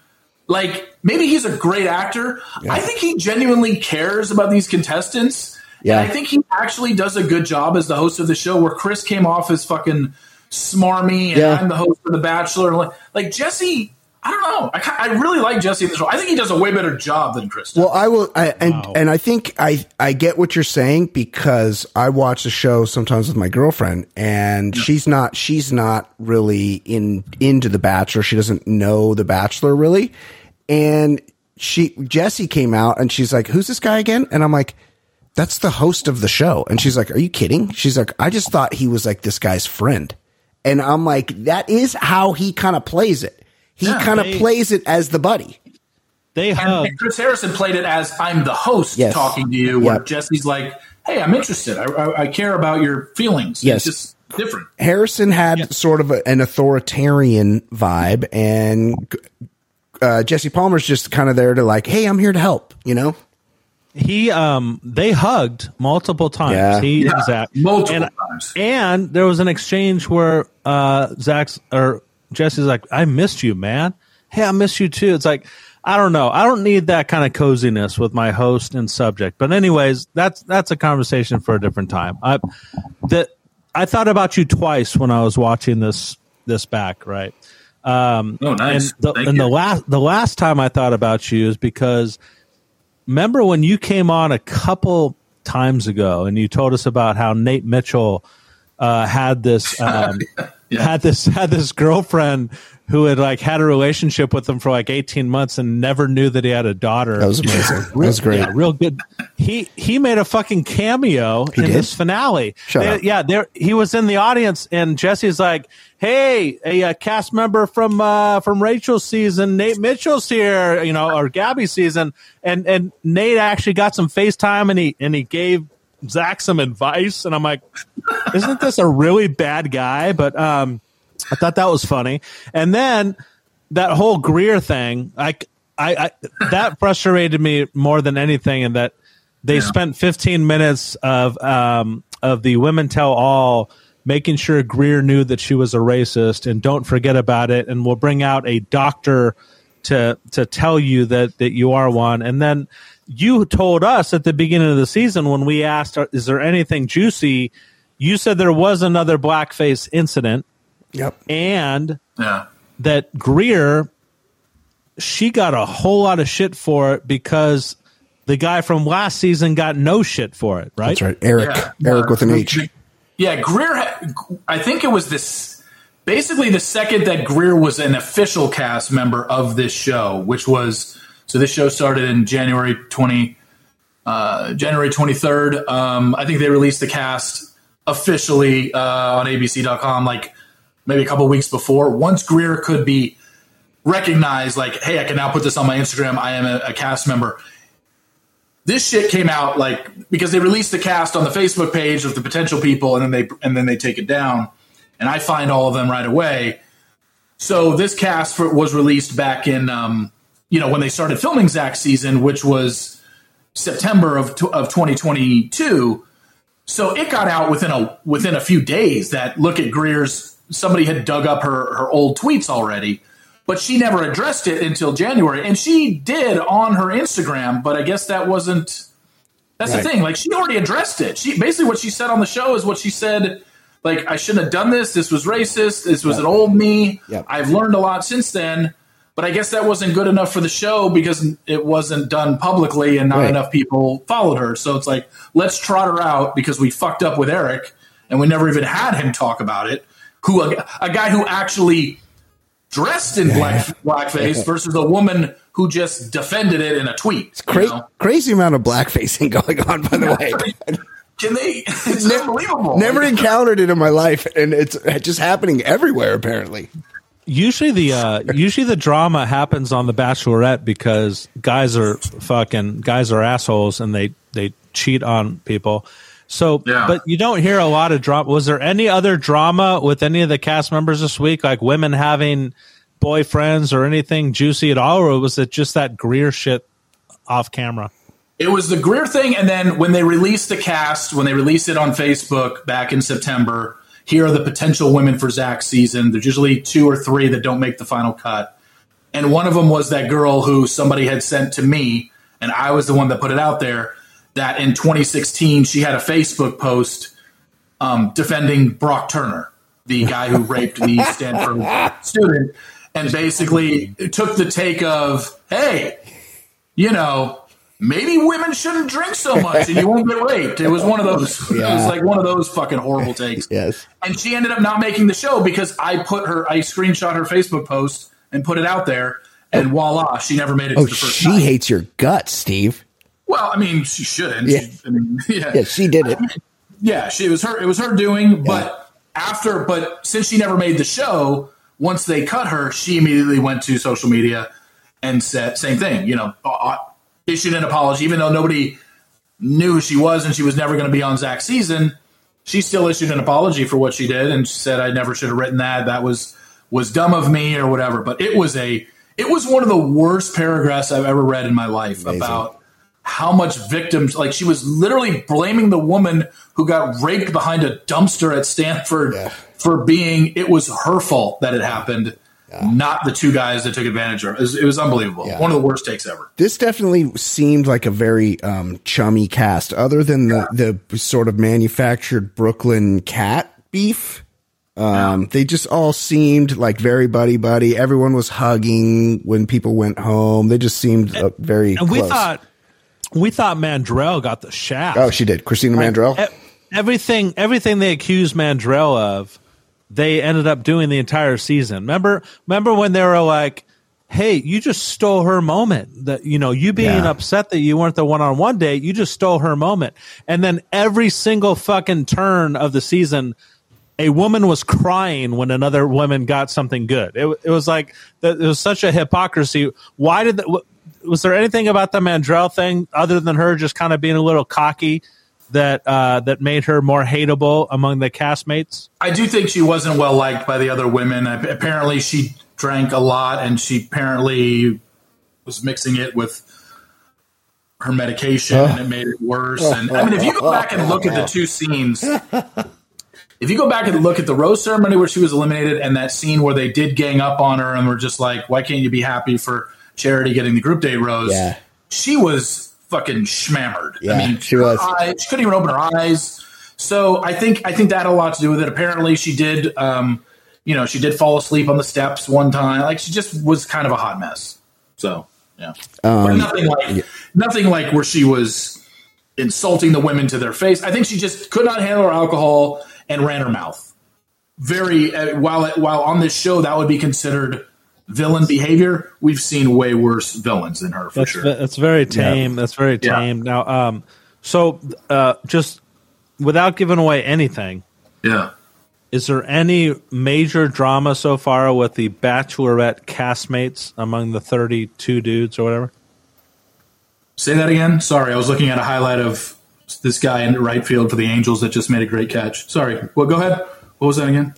[SPEAKER 4] like maybe he's a great actor. I think he genuinely cares about these contestants. Yeah. And I think he actually does a good job as the host of the show where Chris came off as fucking smarmy and yeah. I'm the host of The Bachelor. Like, like Jesse, I don't know. I, I really like Jesse in this role. I think he does a way better job than Chris. Does.
[SPEAKER 2] Well, I will, I, and wow. and I think I I get what you're saying because I watch the show sometimes with my girlfriend, and yeah. she's not she's not really in into The Bachelor. She doesn't know The Bachelor really, and she Jesse came out and she's like, "Who's this guy again?" And I'm like. That's the host of the show. And she's like, Are you kidding? She's like, I just thought he was like this guy's friend. And I'm like, that is how he kind of plays it. He yeah, kind of plays it as the buddy.
[SPEAKER 3] They have
[SPEAKER 4] Chris Harrison played it as I'm the host yes. talking to you, where yep. Jesse's like, "Hey, I'm interested. I, I, I care about your feelings."
[SPEAKER 2] Yes,
[SPEAKER 4] it's just different.
[SPEAKER 2] Harrison had sort of a, an authoritarian vibe, and uh, Jesse Palmer's just kind of there to like, "Hey, I'm here to help," you know
[SPEAKER 3] he um they hugged multiple times. Yeah. He
[SPEAKER 4] yeah, Zach multiple
[SPEAKER 3] and,
[SPEAKER 4] times.
[SPEAKER 3] And there was an exchange where uh Zach's or Jesse's like, I missed you, man. Hey, I missed you too. It's like I don't know. I don't need that kind of coziness with my host and subject. But anyways, that's that's a conversation for a different time. I that I thought about you twice when I was watching this this back, right?
[SPEAKER 4] Um, oh, nice.
[SPEAKER 3] And, the, and the last the last time I thought about you is because remember when you came on a couple times ago and you told us about how Nate Mitchell uh, had this um, (laughs) yeah. had this had this girlfriend who had like had a relationship with him for like 18 months and never knew that he had a daughter.
[SPEAKER 2] That was amazing. that was great.
[SPEAKER 3] Yeah, real good. He he made a fucking cameo he in did? this finale.
[SPEAKER 2] Shut they, up.
[SPEAKER 3] Yeah, there he was in the audience and Jesse's like, "Hey, a, a cast member from uh, from Rachel's season, Nate Mitchell's here, you know, or Gabby's season." And and Nate actually got some FaceTime and he and he gave Zach some advice and I'm like, "Isn't this a really bad guy?" But um I thought that was funny. And then that whole Greer thing, I, I, I that frustrated me more than anything, in that they yeah. spent 15 minutes of um, of the women tell all making sure Greer knew that she was a racist and don't forget about it, and we'll bring out a doctor to to tell you that that you are one, and then you told us at the beginning of the season when we asked, "Is there anything juicy?" You said there was another blackface incident
[SPEAKER 2] Yep.
[SPEAKER 3] And
[SPEAKER 4] yeah.
[SPEAKER 3] that Greer, she got a whole lot of shit for it because the guy from last season got no shit for it, right?
[SPEAKER 2] That's right. Erich. Yeah. Eric with an H.
[SPEAKER 4] Yeah, Greer, I think it was this basically the second that Greer was an official cast member of this show, which was so this show started in January 20, uh, January 23rd. Um, I think they released the cast officially uh, on ABC.com, like maybe a couple weeks before. Once Greer could be recognized, like, hey, I can now put this on my Instagram. I am a, a cast member. This shit came out like because they released the cast on the Facebook page of the potential people, and then they and then they take it down, and I find all of them right away. So this cast for, was released back in, um, you know, when they started filming Zach season, which was September of of 2022. So it got out within a within a few days that look at Greer's somebody had dug up her her old tweets already, but she never addressed it until January, and she did on her Instagram, but I guess that wasn't. That's right. the thing. Like she already addressed it. She basically what she said on the show is what she said. Like I shouldn't have done this. This was racist. This was yep. an old me. Yep. I've learned a lot since then. But I guess that wasn't good enough for the show because it wasn't done publicly and not right. enough people followed her. So it's like, let's trot her out because we fucked up with Erich and we never even had him talk about it. Who a, a guy who actually dressed in black blackface versus a woman who just defended it in a tweet.
[SPEAKER 2] It's cra- you know? crazy amount of blackfacing (laughs) going on, by the way. (laughs)
[SPEAKER 4] Can they? (laughs) It's never, unbelievable.
[SPEAKER 2] Never encountered it in my life, and it's just happening everywhere. Apparently,
[SPEAKER 3] Usually the uh, usually the drama happens on the Bachelorette because guys are fucking guys are assholes and they they cheat on people. So, yeah. but you don't hear a lot of drama. Was there any other drama with any of the cast members this week, like women having boyfriends or anything juicy at all, or was it just that Greer shit off camera?
[SPEAKER 4] It was the Greer thing, and then when they released the cast, when they released it on Facebook back in September, here are the potential women for Zach's season. There's usually two or three that don't make the final cut. And one of them was that girl who somebody had sent to me, and I was the one that put it out there, that in 2016 she had a Facebook post um, defending Brock Turner, the guy who raped the (laughs) Stanford student, and basically took the take of, hey, you know, maybe women shouldn't drink so much and you won't get raped. It was one of those. Yeah. It was like one of those fucking horrible takes.
[SPEAKER 2] yes.
[SPEAKER 4] And she ended up not making the show because I put her, I screenshot her Facebook post and put it out there, and voila, she never made it.
[SPEAKER 2] Oh, she night. hates your guts, Steve.
[SPEAKER 4] Well, I mean, she shouldn't.
[SPEAKER 2] Yeah.
[SPEAKER 4] She, I mean, (laughs)
[SPEAKER 2] yeah. yeah, she did it. I mean,
[SPEAKER 4] yeah, she it was her. It was her doing. Yeah. But after, but since she never made the show, once they cut her, she immediately went to social media and said same thing. You know, uh, uh, issued an apology, even though nobody knew who she was and she was never going to be on Zach's season. She still issued an apology for what she did and she said, "I never should have written that. That was was dumb of me or whatever." But it was a it was one of the worst paragraphs I've ever read in my life Amazing. about how much victims like she was literally blaming the woman who got raped behind a dumpster at Stanford yeah. for being it was her fault that it happened yeah. not the two guys that took advantage of it. Was, it was unbelievable. Yeah. One of the worst takes ever.
[SPEAKER 2] This definitely seemed like a very um, chummy cast, other than the, yeah. the sort of manufactured Brooklyn cat beef. Um, they just all seemed like very buddy buddy. Everyone was hugging when people went home. They just seemed uh, very.
[SPEAKER 3] And
[SPEAKER 2] we
[SPEAKER 3] thought we thought Mandrell got the shaft.
[SPEAKER 2] Oh, she did. Christina like, Mandrell.
[SPEAKER 3] Everything, everything they accused Mandrell of they ended up doing the entire season. Remember, remember when they were like, "Hey, you just stole her moment." That you know, you being yeah. upset that you weren't the one-on-one date, you just stole her moment. And then every single fucking turn of the season, a woman was crying when another woman got something good. It, it was like it was such a hypocrisy. Why did the, was there anything about the Mandrell thing other than her just kind of being a little cocky? That uh, that made her more hateable among the castmates?
[SPEAKER 4] I do think she wasn't well liked by the other women. Apparently, she drank a lot, and she apparently was mixing it with her medication, and it made it worse. And I mean, if you go back and look at the two scenes. If you go back and look at the rose ceremony where she was eliminated and that scene where they did gang up on her and were just like, why can't you be happy for Charity getting the group date rose?
[SPEAKER 2] Yeah.
[SPEAKER 4] She was fucking schmammered.
[SPEAKER 2] Yeah, I mean, she was.
[SPEAKER 4] Eyes, she couldn't even open her eyes. So I think I think that had a lot to do with it. Apparently, she did. Um, you know, she did fall asleep on the steps one time. Like she just was kind of a hot mess. So yeah, um, but nothing like yeah. nothing like where she was insulting the women to their face. I think she just could not handle her alcohol and ran her mouth. Very uh, while while on this show that would be considered villain behavior, we've seen way worse villains than her for
[SPEAKER 3] that's,
[SPEAKER 4] sure.
[SPEAKER 3] That's very tame. Yeah. That's very tame. Yeah. Now, um, so uh, just without giving away anything,
[SPEAKER 4] Yeah.
[SPEAKER 3] is there any major drama so far with the Bachelorette castmates among the 32 dudes or whatever?
[SPEAKER 4] Say that again. Sorry, I was looking at a highlight of this guy in right field for the Angels that just made a great catch. Sorry. Well, go ahead. What was that again?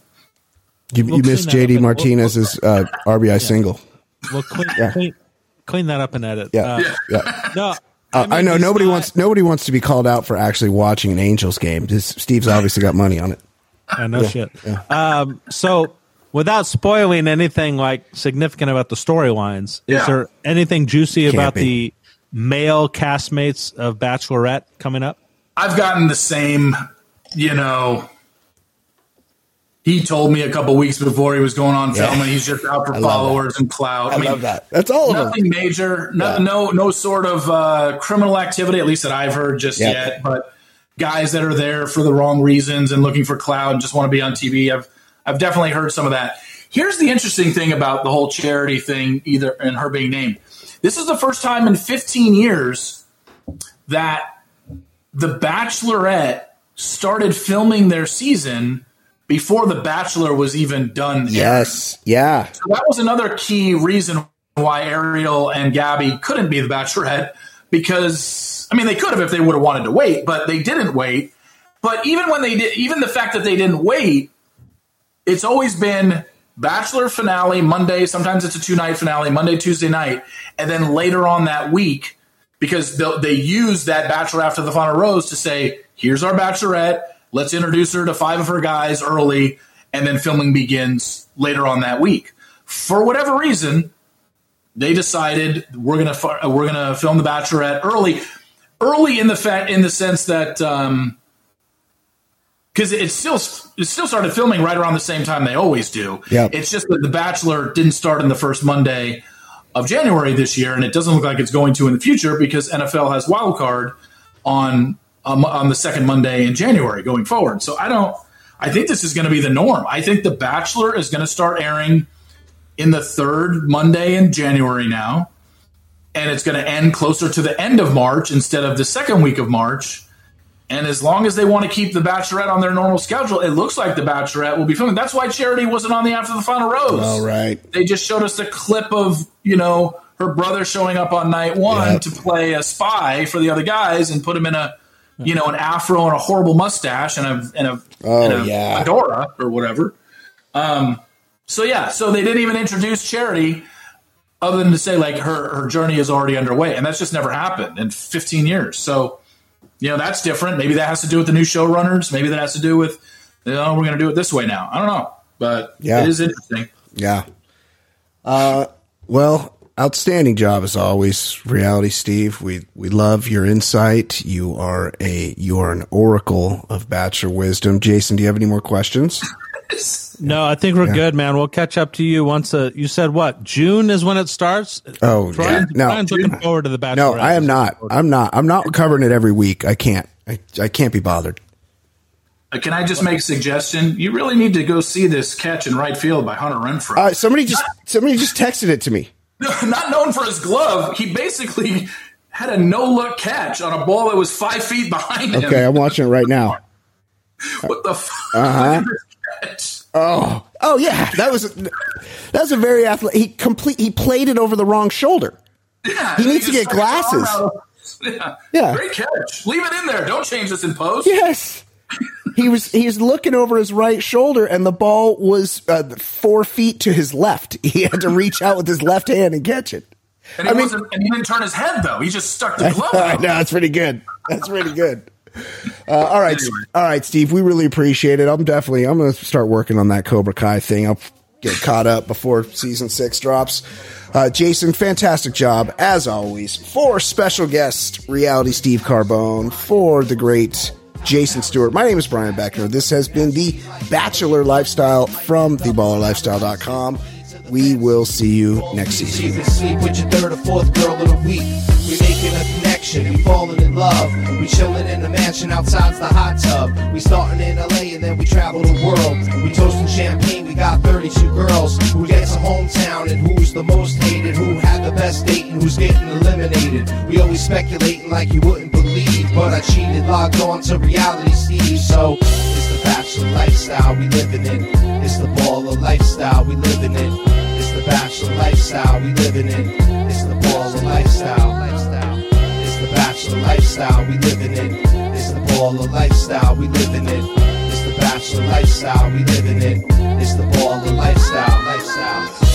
[SPEAKER 2] You,
[SPEAKER 3] We'll
[SPEAKER 2] you
[SPEAKER 3] clean
[SPEAKER 2] missed
[SPEAKER 3] that up
[SPEAKER 2] JD
[SPEAKER 3] in-
[SPEAKER 2] Martinez's uh, RBI single.
[SPEAKER 3] Well, clean,
[SPEAKER 2] Yeah.
[SPEAKER 3] clean, clean that up and edit.
[SPEAKER 2] Yeah,
[SPEAKER 3] Uh,
[SPEAKER 2] yeah.
[SPEAKER 3] no,
[SPEAKER 2] Uh, I
[SPEAKER 3] mean,
[SPEAKER 2] know nobody
[SPEAKER 3] not-
[SPEAKER 2] wants nobody wants to be called out for actually watching an Angels game. This, Steve's obviously got money on it.
[SPEAKER 3] I know shit. Um, so, without spoiling anything like significant about the storylines, is
[SPEAKER 4] Yeah.
[SPEAKER 3] there anything juicy
[SPEAKER 2] Can't
[SPEAKER 3] about
[SPEAKER 2] be.
[SPEAKER 3] the male castmates of Bachelorette coming up?
[SPEAKER 4] I've gotten the same, you know. He told me a couple weeks before he was going on
[SPEAKER 2] Yeah.
[SPEAKER 4] filming. He's just out for
[SPEAKER 2] love
[SPEAKER 4] followers and clout.
[SPEAKER 2] I, love that. That's all.
[SPEAKER 4] Nothing major, no,
[SPEAKER 2] Yeah.
[SPEAKER 4] no, no sort of uh, criminal activity, at least that I've heard just
[SPEAKER 2] Yeah.
[SPEAKER 4] yet. But guys that are there for the wrong reasons and looking for clout and just want to be on TV, I've I've definitely heard some of that. Here's the interesting thing about the whole charity thing, either and her being named. This is the first time in 15 years that the Bachelorette started filming their season before The Bachelor was even done. airing.
[SPEAKER 2] Yes. Yeah.
[SPEAKER 4] So that was another key reason why Ariel and Gabby couldn't be the Bachelorette because I mean they could have if they would have wanted to wait, but they didn't wait. But even when they did, even the fact that they didn't wait, it's always been Bachelor finale Monday. Sometimes it's a two night finale, Monday, Tuesday night, and then later on that week because they they use that Bachelor after the final rose to say, "Here's our Bachelorette. Let's introduce her to five of her guys early." And then filming begins later on that week. For whatever reason, they decided we're gonna we're gonna film the Bachelorette early, early in the fa- in the sense that um, because it still it still started filming right around the same time they always do.
[SPEAKER 2] Yeah.
[SPEAKER 4] It's just that the Bachelor didn't start in the first Monday of January this year, and it doesn't look like it's going to in the future because NFL has wild card on um, on the second Monday in January going forward. So I don't. I think this is going to be the norm. I think The Bachelor is going to start airing in the third Monday in January now, and it's going to end closer to the end of March instead of the second week of March. And as long as they want to keep the Bachelorette on their normal schedule, it looks like the Bachelorette will be filming. That's why Charity wasn't on the After the Final Rose.
[SPEAKER 2] All right.
[SPEAKER 4] They just showed us a clip of you know her brother showing up on night one
[SPEAKER 2] Yeah.
[SPEAKER 4] to play a spy for the other guys and put him in a you know an afro and a horrible mustache and a and a,
[SPEAKER 2] Oh,
[SPEAKER 4] and a
[SPEAKER 2] yeah.
[SPEAKER 4] fedora or whatever. Um, so yeah, so they didn't even introduce Charity other than to say like her her journey is already underway, and that's just never happened in 15 years. So you know that's different. Maybe that has to do with the new showrunners. Maybe that has to do with you know we're going to do it this way now. I don't know, but
[SPEAKER 2] Yeah.
[SPEAKER 4] it is interesting.
[SPEAKER 2] Yeah. Uh, well, outstanding job as always, reality Steve. We we love your insight. You are a you are an oracle of bachelor wisdom. Jason, do you have any more questions? (laughs)
[SPEAKER 3] No, I think we're good, man. We'll catch up to you once. Uh, you said what? June is when it starts.
[SPEAKER 2] Oh, yeah. No.
[SPEAKER 3] Brian's looking forward to the Bachelor.
[SPEAKER 2] No, I am not. I'm not. I'm not covering it every week. I can't. I, I can't be bothered.
[SPEAKER 4] Uh, Can I just make a suggestion? You really need to go see this catch in right field by Hunter Renfroe.
[SPEAKER 2] Uh, somebody just somebody just texted it to me. (laughs)
[SPEAKER 4] Not known for his glove, he basically had a no look catch on a ball that was five feet behind him.
[SPEAKER 2] Okay, I'm watching it right now. (laughs)
[SPEAKER 4] What the fuck?
[SPEAKER 2] Uh-huh. (laughs) Oh, oh yeah, that was that was a very athletic. He complete. He played it over the wrong shoulder.
[SPEAKER 4] Yeah,
[SPEAKER 2] He needs to get
[SPEAKER 4] stuck his arm
[SPEAKER 2] glasses.
[SPEAKER 4] Yeah.
[SPEAKER 2] Yeah.
[SPEAKER 4] Great catch. Leave it in there. Don't change this in post.
[SPEAKER 2] Yes. He was he was looking over his right shoulder, and the ball was uh, four feet to his left. (laughs) He had to reach out with his left hand and catch it.
[SPEAKER 4] And he,
[SPEAKER 2] I mean-
[SPEAKER 4] wasn't, and he didn't turn his head, though. He just stuck the (laughs) glove
[SPEAKER 2] I know that's pretty good. That's pretty good. Uh, all right, all right, Steve. We really appreciate it. I'm definitely I'm going to start working on that Cobra Kai thing. I'll get caught up before season six drops. Uh, Jason, fantastic job as always. For special guest reality Steve Carbone, for the great Jason Stewart. My name is Brian Beckner. This has been the Bachelor Lifestyle from thebachelorlifestyle.com. We will see you next season.
[SPEAKER 1] You can sleep with your third or fourth girl of the week. We making a connection, we falling in love. We chilling in the mansion outside's the hot tub. We starting in LA and then we travel the world. We toasting champagne, we got 32 girls. Who gets a hometown and who's the most hated? Who had the best date and who's getting eliminated? We always speculating like you wouldn't believe. But I cheated, logged on to reality, Steve. So it's the bachelor lifestyle we living in. It's the baller lifestyle we living in. It's the bachelor lifestyle we living in. It's the baller lifestyle. lifestyle. It's the bachelor lifestyle we living in. It's the baller lifestyle we living in. It's the bachelor lifestyle we living in. It's the baller lifestyle. lifestyle.